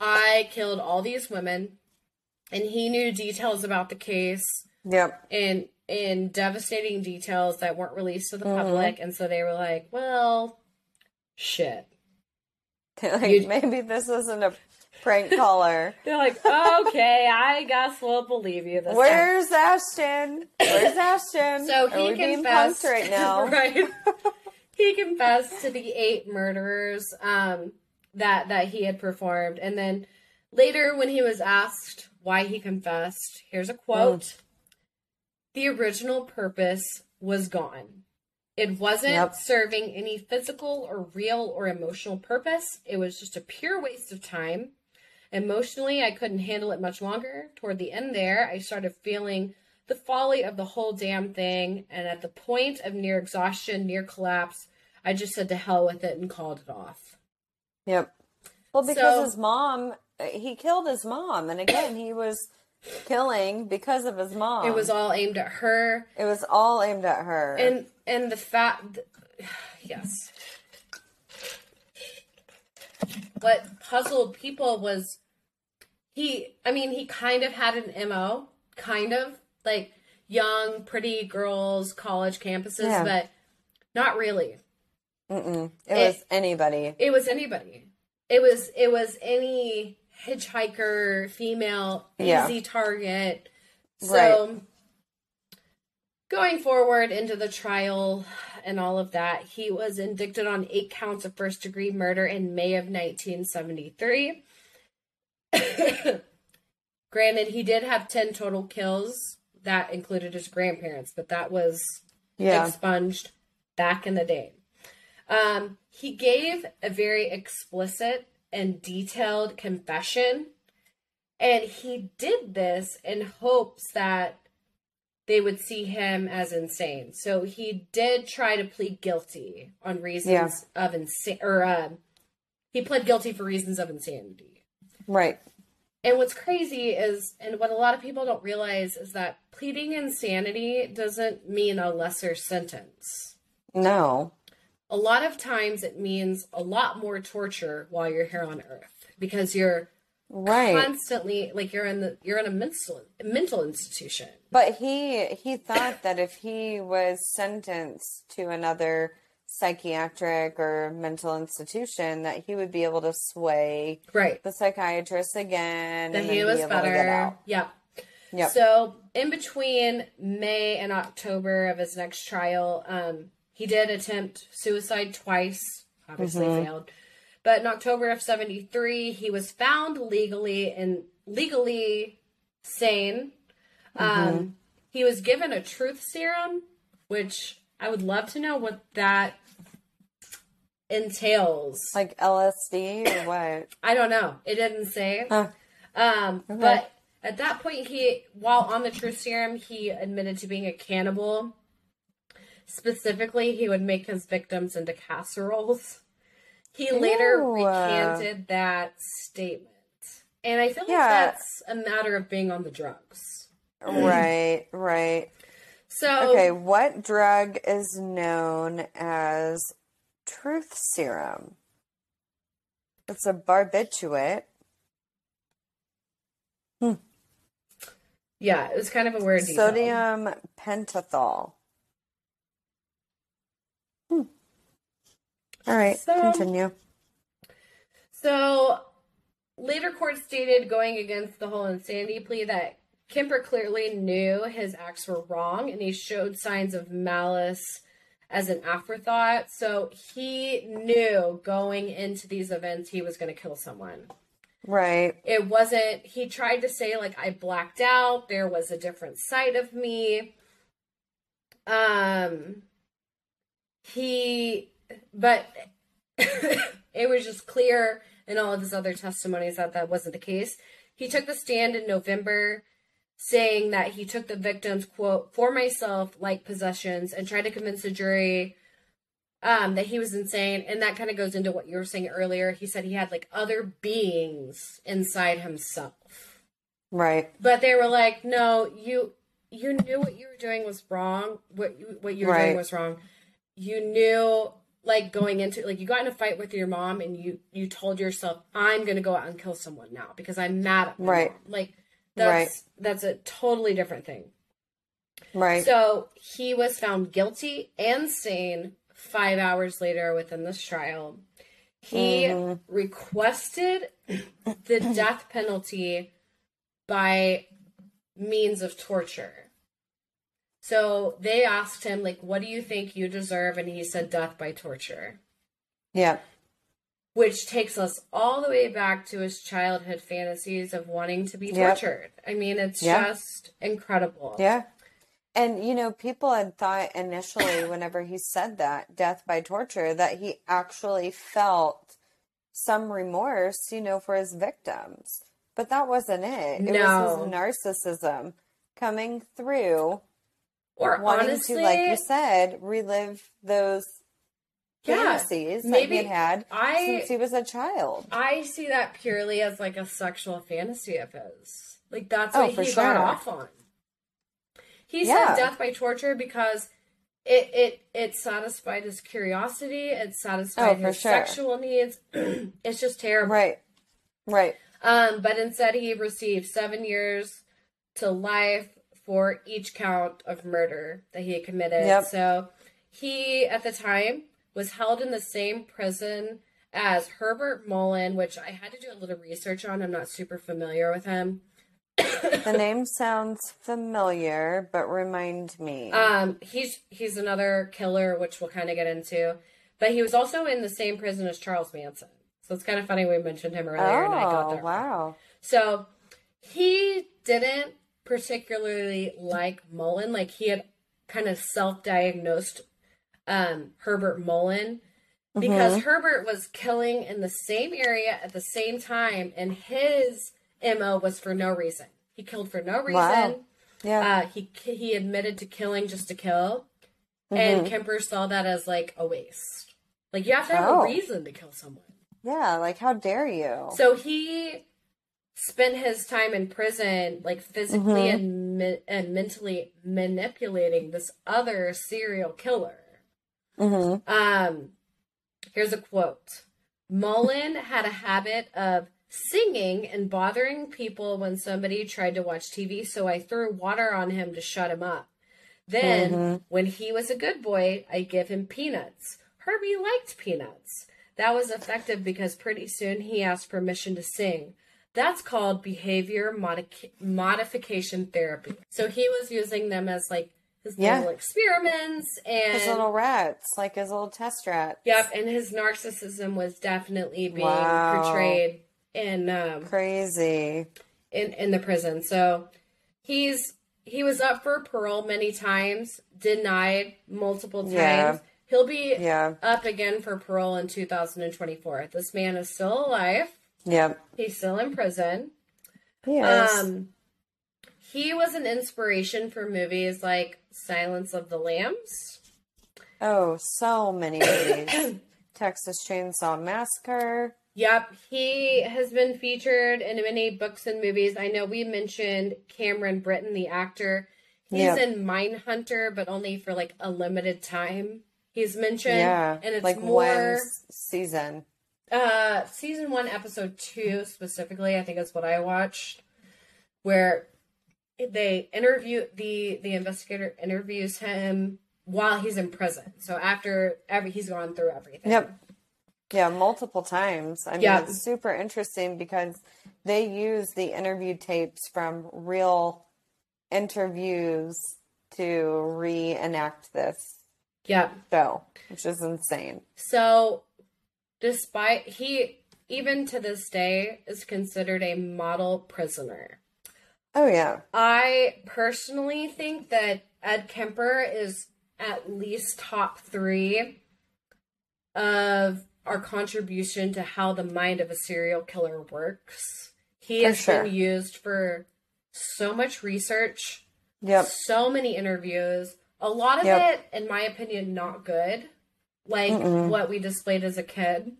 Speaker 1: I killed all these women. And he knew details about the case.
Speaker 2: Yep.
Speaker 1: in in devastating details that weren't released to the
Speaker 2: Mhm.
Speaker 1: public and so they were like well shit
Speaker 2: like,
Speaker 1: You-
Speaker 2: maybe this isn't a prank caller.
Speaker 1: they're like okay i guess we'll believe you this time.
Speaker 2: Where's Ashton? Where's Ashton?
Speaker 1: so
Speaker 2: Are
Speaker 1: he
Speaker 2: we
Speaker 1: confessed
Speaker 2: punked right now?
Speaker 1: right he confessed to the eight murders um that that he had performed and then later when he was asked why he confessed here's a quote the original purpose was gone it wasn't
Speaker 2: Yep.
Speaker 1: serving any physical or real or emotional purpose it was just a pure waste of time emotionally i couldn't handle it much longer toward the end there i started feeling the folly of the whole damn thing. And at the point of near exhaustion, near collapse, I just said to hell with it and called it off.
Speaker 2: Yep. Well, because
Speaker 1: So-
Speaker 2: his mom, he killed his mom, and again, he was killing because of his mom.
Speaker 1: It was all aimed at her.
Speaker 2: It was all aimed at her.
Speaker 1: And and the fact, yes. What puzzled people was he. I mean, he kind of had an mo, kind of like young, pretty girls, college campuses,
Speaker 2: Yeah.
Speaker 1: but not really.
Speaker 2: Mm-mm. It,
Speaker 1: It-
Speaker 2: was anybody.
Speaker 1: It was anybody. It was it was any hitchhiker, female,
Speaker 2: Yeah.
Speaker 1: easy target. So
Speaker 2: Right.
Speaker 1: going forward into the trial and all of that, he was indicted on eight counts of first degree murder in May of 1973. Granted, he did have 10 total kills. That included his grandparents, but that was
Speaker 2: Yeah.
Speaker 1: expunged back in the day. Um, he gave a very explicit and detailed confession, and he did this in hopes that they would see him as insane. So he did try to plead guilty on reasons of insane, or um, he pled guilty for reasons of insanity.
Speaker 2: Right.
Speaker 1: And what's crazy is, and what a lot of people don't realize is that pleading insanity doesn't mean a lesser sentence.
Speaker 2: No.
Speaker 1: A lot of times it means a lot more torture while you're here on earth because you're
Speaker 2: Right.
Speaker 1: constantly like you're in the you're in a mental mental institution.
Speaker 2: But he he thought that if he was sentenced to another psychiatric or mental institution, that he would be able to sway
Speaker 1: Right.
Speaker 2: the psychiatrist again
Speaker 1: That
Speaker 2: and
Speaker 1: he was
Speaker 2: be able to get
Speaker 1: better.
Speaker 2: yeah.
Speaker 1: Yep. So in between May and October of his next trial, um, he did attempt suicide twice. Obviously
Speaker 2: Mm-hmm.
Speaker 1: failed. But in October of '73, he was found legally and legally sane.
Speaker 2: Mm-hmm.
Speaker 1: Um, he was given a truth serum, which I would love to know what that entails.
Speaker 2: like LSD or what?
Speaker 1: I don't know. It didn't say.
Speaker 2: Huh.
Speaker 1: Um,
Speaker 2: Okay.
Speaker 1: but at that point, he, while on the truth serum, he admitted to being a cannibal. Specifically, he would make his victims into casseroles. He later recanted that statement. And I feel like
Speaker 2: Yeah.
Speaker 1: that's a matter of being on the drugs.
Speaker 2: right, right.
Speaker 1: So,
Speaker 2: Okay, what drug is known as truth serum? It's a barbiturate. Hmm.
Speaker 1: yeah, it was kind of a weird detail.
Speaker 2: Sodium pentothal. All right,
Speaker 1: So-
Speaker 2: continue.
Speaker 1: So later court stated going against the whole insanity plea that Kemper clearly knew his acts were wrong and he showed signs of malice as an afterthought. So he knew going into these events he was going to kill someone.
Speaker 2: Right.
Speaker 1: It wasn't, he tried to say, like, I blacked out, there was a different side of me. Um, he, but it was just clear in all of his other testimonies that that wasn't the case. He took the stand in November saying that he took the victims, quote, for myself, like possessions, and tried to convince the jury um, that he was insane. And that kind of goes into what you were saying earlier. He said he had like other beings inside himself.
Speaker 2: Right.
Speaker 1: But they were like, no, you you knew what you were doing was wrong. What you, what you were
Speaker 2: Right.
Speaker 1: doing was wrong. You knew like going into like you got in a fight with your mom and you you told yourself I'm going to go out and kill someone now because I'm mad at
Speaker 2: Right.
Speaker 1: mom. Like that's
Speaker 2: Right.
Speaker 1: that's a totally different thing.
Speaker 2: Right.
Speaker 1: So he was found guilty and sane five hours later within this trial. He
Speaker 2: Mhm.
Speaker 1: requested the death penalty by means of torture. So they asked him, like, what do you think you deserve? And he said, death by torture,
Speaker 2: yeah.
Speaker 1: which takes us all the way back to his childhood fantasies of wanting to be
Speaker 2: Yep.
Speaker 1: tortured. I mean, it's
Speaker 2: Yeah.
Speaker 1: just incredible.
Speaker 2: Yeah. And you know, people had thought initially whenever he said that, death by torture, that he actually felt some remorse, you know, for his victims. But that wasn't it. It
Speaker 1: No.
Speaker 2: was his narcissism coming through,
Speaker 1: Or
Speaker 2: wanting
Speaker 1: honestly,
Speaker 2: to, like you said,
Speaker 1: or
Speaker 2: wanting
Speaker 1: honestly,
Speaker 2: to, like you said, relive those
Speaker 1: Yeah,
Speaker 2: fantasies that
Speaker 1: maybe
Speaker 2: he had
Speaker 1: I
Speaker 2: since he was a child.
Speaker 1: I see that purely as like a sexual fantasy of his. Like that's
Speaker 2: Oh,
Speaker 1: what he got off on. He
Speaker 2: Yeah.
Speaker 1: said death by torture because it it it satisfied his curiosity, it satisfied
Speaker 2: Oh,
Speaker 1: his
Speaker 2: sure.
Speaker 1: sexual needs. it's just terrible.
Speaker 2: Right. Right.
Speaker 1: Um, but instead he received seven years to life for each count of murder that he had committed.
Speaker 2: Yep.
Speaker 1: So he at the time was held in the same prison as Herbert Mullen, which I had to do a little research on. I'm not super familiar with him.
Speaker 2: The name sounds familiar, but remind me.
Speaker 1: Um, he's he's another killer, which we'll kind of get into. But he was also in the same prison as Charles Manson. So it's kind of funny we mentioned him earlier, and I got
Speaker 2: oh, wow.
Speaker 1: So he didn't particularly like Mullen. Like he had kind of self-diagnosed um, Herbert Mullen because
Speaker 2: Mm-hmm.
Speaker 1: Herbert was killing in the same area at the same time, and his mo was for no reason. He killed for no reason.
Speaker 2: Wow. Yeah.
Speaker 1: Uh, he he admitted to killing just to kill,
Speaker 2: Mm-hmm.
Speaker 1: and Kemper saw that as like a waste. Like you have to have
Speaker 2: Oh.
Speaker 1: a reason to kill someone.
Speaker 2: yeah. Like, how dare you?
Speaker 1: So he spent his time in prison, like physically
Speaker 2: Mhm.
Speaker 1: and me- and mentally manipulating this other serial killer.
Speaker 2: hmm
Speaker 1: Um, here's a quote: Mullen had a habit of singing and bothering people when somebody tried to watch TV, so I threw water on him to shut him up. Then,
Speaker 2: Mhm.
Speaker 1: when he was a good boy, I give him peanuts. Herbie liked peanuts. That was effective because pretty soon he asked permission to sing. That's called behavior modi- modification therapy. So he was using them as like his
Speaker 2: Yeah.
Speaker 1: little experiments and
Speaker 2: His little rats, like his little test rats.
Speaker 1: Yep, and his narcissism was definitely being
Speaker 2: Wow.
Speaker 1: portrayed in um
Speaker 2: Crazy.
Speaker 1: in in the prison. So he's he was up for parole many times, denied multiple times.
Speaker 2: Yeah.
Speaker 1: He'll be
Speaker 2: Yeah.
Speaker 1: up again for parole in 2024. This man is still alive.
Speaker 2: Yep.
Speaker 1: He's still in prison.
Speaker 2: He is.
Speaker 1: Um he was an inspiration for movies like Silence of the Lambs.
Speaker 2: oh, so many movies. Texas Chainsaw Massacre.
Speaker 1: Yep, he has been featured in many books and movies. I know we mentioned Cameron Britton, the actor. He's
Speaker 2: Yeah.
Speaker 1: in Mindhunter, but only for like a limited time. He's mentioned,
Speaker 2: Yeah.
Speaker 1: and it's
Speaker 2: like
Speaker 1: more
Speaker 2: one season.
Speaker 1: Uh season one, episode two specifically. I think is what I watched, where they interview the the investigator interviews him while he's in prison. So after every he's gone through everything.
Speaker 2: Yep. Yeah, multiple times. I mean,
Speaker 1: Yeah.
Speaker 2: it's super interesting because they use the interview tapes from real interviews to reenact this
Speaker 1: Yep.
Speaker 2: show, which is insane.
Speaker 1: So, despite he, even to this day, is considered a model prisoner.
Speaker 2: Oh, yeah.
Speaker 1: I personally think that Ed Kemper is at least top three of our contribution to how the mind of a serial killer works. He
Speaker 2: For
Speaker 1: has
Speaker 2: sure.
Speaker 1: been used for so much research,
Speaker 2: Yep.
Speaker 1: so many interviews. A lot of
Speaker 2: Yep.
Speaker 1: it, in my opinion, not good. Like
Speaker 2: Mm-mm.
Speaker 1: what we displayed as a kid.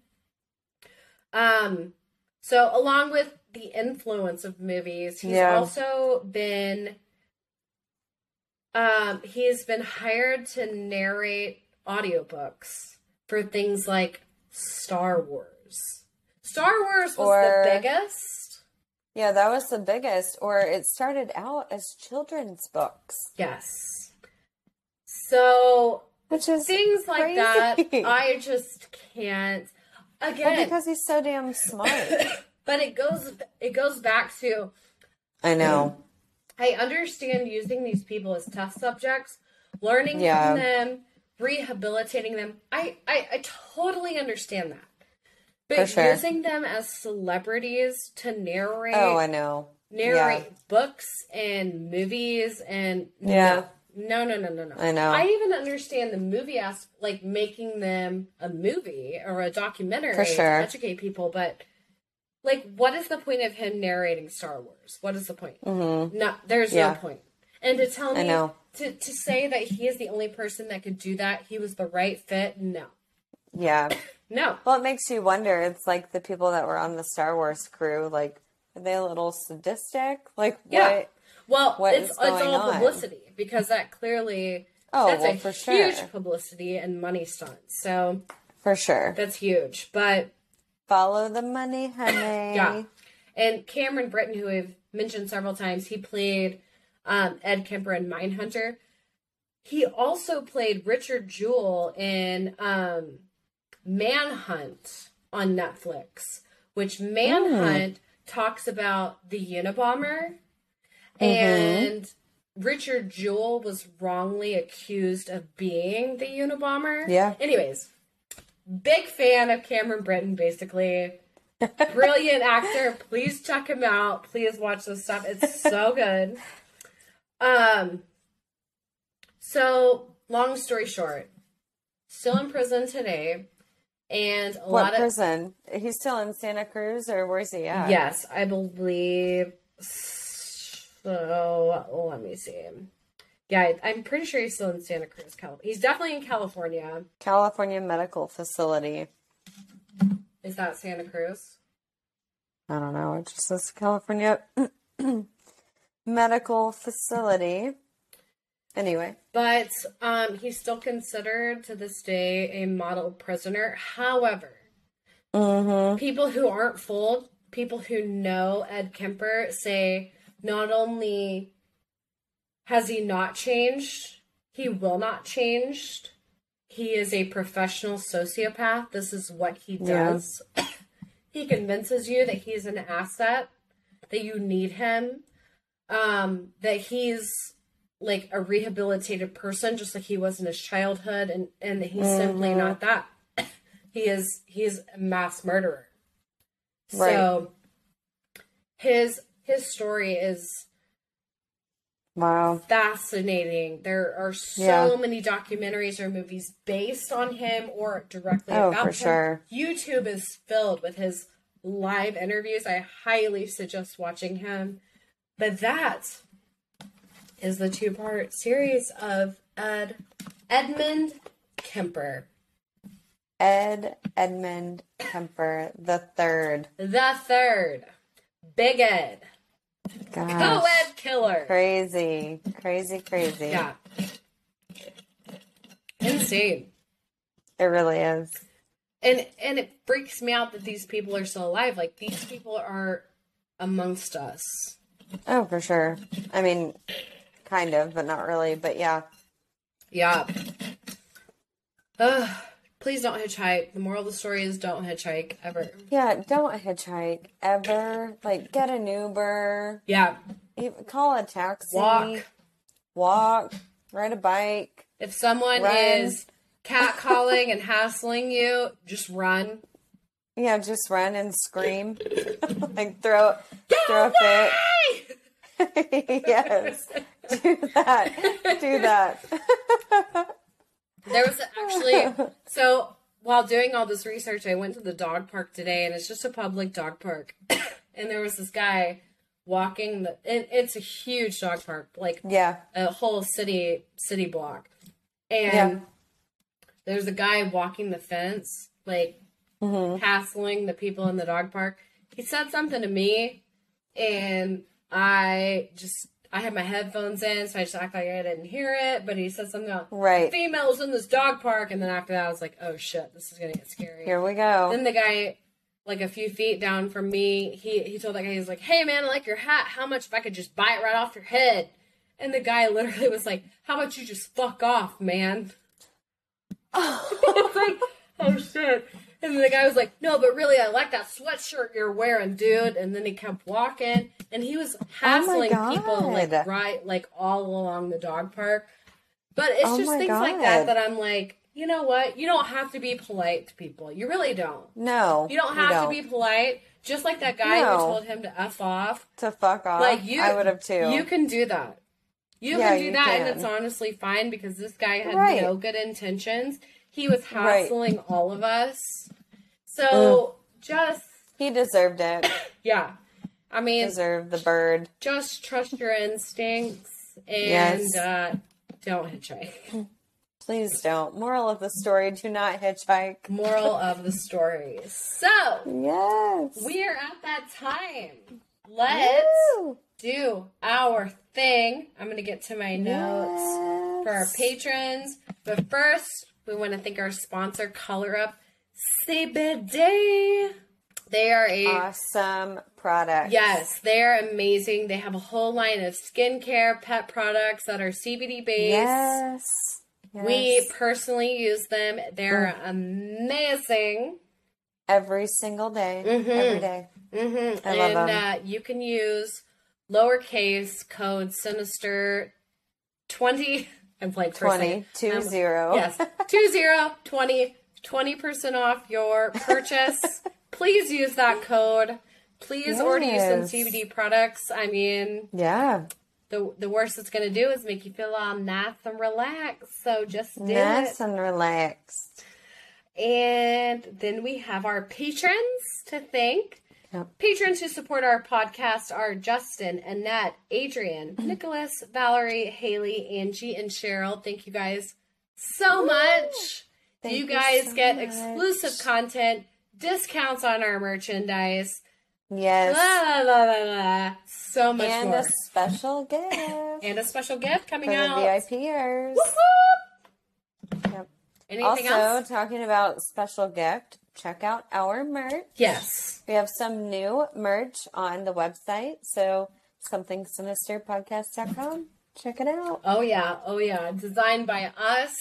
Speaker 1: Um, so along with the influence of movies, he's
Speaker 2: Yeah.
Speaker 1: also been um he's been hired to narrate audiobooks for things like Star Wars. Star Wars was
Speaker 2: Or-
Speaker 1: the biggest.
Speaker 2: Yeah, that was the biggest. Or it started out as children's books,
Speaker 1: Yes. So
Speaker 2: which is
Speaker 1: things like that i just can't
Speaker 2: Well,
Speaker 1: again
Speaker 2: because he's so damn smart.
Speaker 1: but it goes it goes back to
Speaker 2: I know.
Speaker 1: i understand using these people as test subjects learning
Speaker 2: Yeah.
Speaker 1: from them rehabilitating them i i, I totally understand that but
Speaker 2: sure.
Speaker 1: using them as celebrities to narrate
Speaker 2: Oh, I know.
Speaker 1: narrate books and movies and
Speaker 2: Yeah.
Speaker 1: no no no no no no.
Speaker 2: I know.
Speaker 1: i even understand the movie aspect, like making them a movie or a documentary
Speaker 2: For sure.
Speaker 1: to educate people but like what is the point of him narrating star wars what is the point
Speaker 2: hmm
Speaker 1: no there's
Speaker 2: Yeah.
Speaker 1: no point. And to tell me
Speaker 2: I know.
Speaker 1: to to say that he is the only person that could do that, he was the right fit. No,
Speaker 2: Yeah.
Speaker 1: no.
Speaker 2: Well, it makes you wonder. It's like the people that were on the Star Wars crew. Like, are they a little sadistic? Like,
Speaker 1: Yeah.
Speaker 2: what?
Speaker 1: Well,
Speaker 2: What
Speaker 1: it's it's all
Speaker 2: on?
Speaker 1: publicity because that clearly
Speaker 2: Oh,
Speaker 1: that's
Speaker 2: well,
Speaker 1: a
Speaker 2: for
Speaker 1: huge
Speaker 2: sure.
Speaker 1: publicity and money stunt. So
Speaker 2: For sure.
Speaker 1: that's huge. But
Speaker 2: Follow the money, honey.
Speaker 1: Yeah. And Cameron Britton, who we've mentioned several times, he played um, Ed Kemper in Mindhunter. He also played Richard Jewell in um, Manhunt on Netflix, which Manhunt talks about the Unabomber. And Richard Jewell was wrongly accused of being the Unabomber.
Speaker 2: Yeah.
Speaker 1: Anyways, big fan of Cameron Britton, basically. Brilliant actor. Please check him out. Please watch this stuff. It's so good. Um so long story short, still in prison today. And a
Speaker 2: What
Speaker 1: lot of
Speaker 2: prison? He's still in Santa Cruz, or where's he at?
Speaker 1: Yes, I believe so. Let me see. Yeah, I'm pretty sure he's still in Santa Cruz, California. He's definitely in California.
Speaker 2: California Medical Facility.
Speaker 1: Is that Santa Cruz?
Speaker 2: I don't know. It just says California Medical Facility. Anyway.
Speaker 1: But um, he's still considered to this day a model prisoner. However,
Speaker 2: Mm-hmm.
Speaker 1: people who aren't fooled, people who know Ed Kemper say not only has he not changed, he will not change. He is a professional sociopath. This is what he
Speaker 2: Yeah.
Speaker 1: does. he convinces you that he's an asset, that you need him, um, that he's like a rehabilitated person, just like he was in his childhood, and and that he's simply not that. he is he is a mass murderer. So his his story is
Speaker 2: Wow.
Speaker 1: fascinating. There are so
Speaker 2: Yeah.
Speaker 1: many documentaries or movies based on him or directly
Speaker 2: Oh,
Speaker 1: about
Speaker 2: for
Speaker 1: him.
Speaker 2: sure.
Speaker 1: YouTube is filled with his live interviews. I highly suggest watching him. But that is the two part series of Ed Edmund Kemper.
Speaker 2: Ed Edmund Kemper the third.
Speaker 1: The third. Big Ed.
Speaker 2: Gosh.
Speaker 1: Co-ed killer.
Speaker 2: Crazy. Crazy, crazy.
Speaker 1: Yeah. Insane.
Speaker 2: It really is.
Speaker 1: and and it freaks me out that these people are still alive like these people are amongst us
Speaker 2: Oh, for sure. I mean, kind of, but not really. But yeah.
Speaker 1: yeah Ugh. Please don't hitchhike the moral of the story is don't hitchhike ever
Speaker 2: Yeah, don't hitchhike ever. Like, get an Uber,
Speaker 1: yeah
Speaker 2: even call a taxi,
Speaker 1: walk
Speaker 2: walk, ride a bike.
Speaker 1: if someone
Speaker 2: Run.
Speaker 1: is catcalling and hassling you just run
Speaker 2: Yeah, just run and scream, like throw throw a fit. yes, do that. Do that.
Speaker 1: There was actually so while doing all this research, I went to the dog park today, and it's just a public dog park. and there was this guy walking the. And it's a huge dog park, like
Speaker 2: Yeah,
Speaker 1: a whole city city block, and
Speaker 2: Yeah.
Speaker 1: there's a guy walking the fence, like
Speaker 2: Mm-hmm.
Speaker 1: hassling the people in the dog park. He said something to me, and I just. I had my headphones in, so I just act like I didn't hear it. But he said something about
Speaker 2: right.
Speaker 1: females in this dog park, and then after that, I was like, "Oh shit, this is gonna get scary."
Speaker 2: Here we go.
Speaker 1: Then the guy, like a few feet down from me, he he told that guy, he's like, "Hey man, I like your hat. How much if I could just buy it right off your head?" And the guy literally was like, "How about you just fuck off, man?" It's like, "Oh shit." And then the guy was like, "No, but really, I like that sweatshirt you're wearing, dude." And then he kept walking, and he was oh hassling people like right, like all along the dog park. But it's
Speaker 2: Oh
Speaker 1: just things like that that I'm like, you know what? You don't have to be polite to people. You really don't.
Speaker 2: no,
Speaker 1: You don't have to be polite. Just like that guy
Speaker 2: No.
Speaker 1: who told him to f off.
Speaker 2: to fuck off.
Speaker 1: Like you,
Speaker 2: I would have too.
Speaker 1: You can do that. You
Speaker 2: Yeah,
Speaker 1: can do
Speaker 2: you
Speaker 1: that, and
Speaker 2: can.
Speaker 1: it's honestly fine because this guy had
Speaker 2: Right.
Speaker 1: no good intentions. He was
Speaker 2: Right.
Speaker 1: hassling all of us. So just
Speaker 2: he deserved it.
Speaker 1: yeah, I mean,
Speaker 2: Deserved the bird.
Speaker 1: just trust your instincts. and
Speaker 2: Yes.
Speaker 1: uh, don't hitchhike.
Speaker 2: Please don't. Moral of the story: Do not hitchhike.
Speaker 1: Moral of the story. So
Speaker 2: Yes.
Speaker 1: we are at that time. Let's
Speaker 2: Woo!
Speaker 1: do our thing. I'm gonna get to my notes. for our patrons. But first, we want to thank our sponsor, Color Up CBD. They are a
Speaker 2: Awesome product.
Speaker 1: yes, they are amazing. They have a whole line of skincare, pet products that are CBD based.
Speaker 2: Yes.
Speaker 1: We personally use them. They're amazing.
Speaker 2: every single day,
Speaker 1: Mhm.
Speaker 2: every day.
Speaker 1: Mm-hmm.
Speaker 2: I love
Speaker 1: and
Speaker 2: 'em.
Speaker 1: Uh, you can use lowercase code sinister 20. I'm playing for a second.
Speaker 2: 20, two
Speaker 1: Um,
Speaker 2: zero.
Speaker 1: Yes, two zero twenty twenty percent off your purchase. Please use that code. Please order you some CBD products. I mean,
Speaker 2: Yeah.
Speaker 1: the the worst it's gonna do is make you feel all nice and relaxed. So just do
Speaker 2: Nice
Speaker 1: it.
Speaker 2: and relaxed.
Speaker 1: And then we have our patrons to thank.
Speaker 2: Yep.
Speaker 1: Patrons who support our podcast are Justin, Annette, Adrian, Nicholas, Valerie, Haley, Angie, and Cheryl. Thank you guys so much.
Speaker 2: Thank
Speaker 1: you
Speaker 2: you
Speaker 1: guys
Speaker 2: so
Speaker 1: get
Speaker 2: much.
Speaker 1: exclusive content, discounts on our merchandise,
Speaker 2: Yes.
Speaker 1: la la la la, so much
Speaker 2: and
Speaker 1: more,
Speaker 2: a special gift
Speaker 1: and a special gift coming
Speaker 2: for the
Speaker 1: out.
Speaker 2: VIPers.
Speaker 1: Woo-hoo!
Speaker 2: Yep.
Speaker 1: Anything
Speaker 2: also,
Speaker 1: else?
Speaker 2: talking about special gift, check out our merch.
Speaker 1: Yes.
Speaker 2: We have some new merch on the website. So, something sinisterpodcast.com. Check it out.
Speaker 1: Oh yeah. Oh yeah. Designed by us.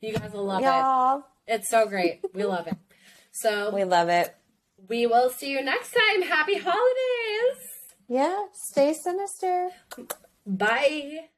Speaker 1: You guys will love it.
Speaker 2: Y'all,
Speaker 1: It's so great. We love it. So
Speaker 2: we love it.
Speaker 1: we will see you next time. Happy holidays.
Speaker 2: Yeah, stay sinister.
Speaker 1: Bye.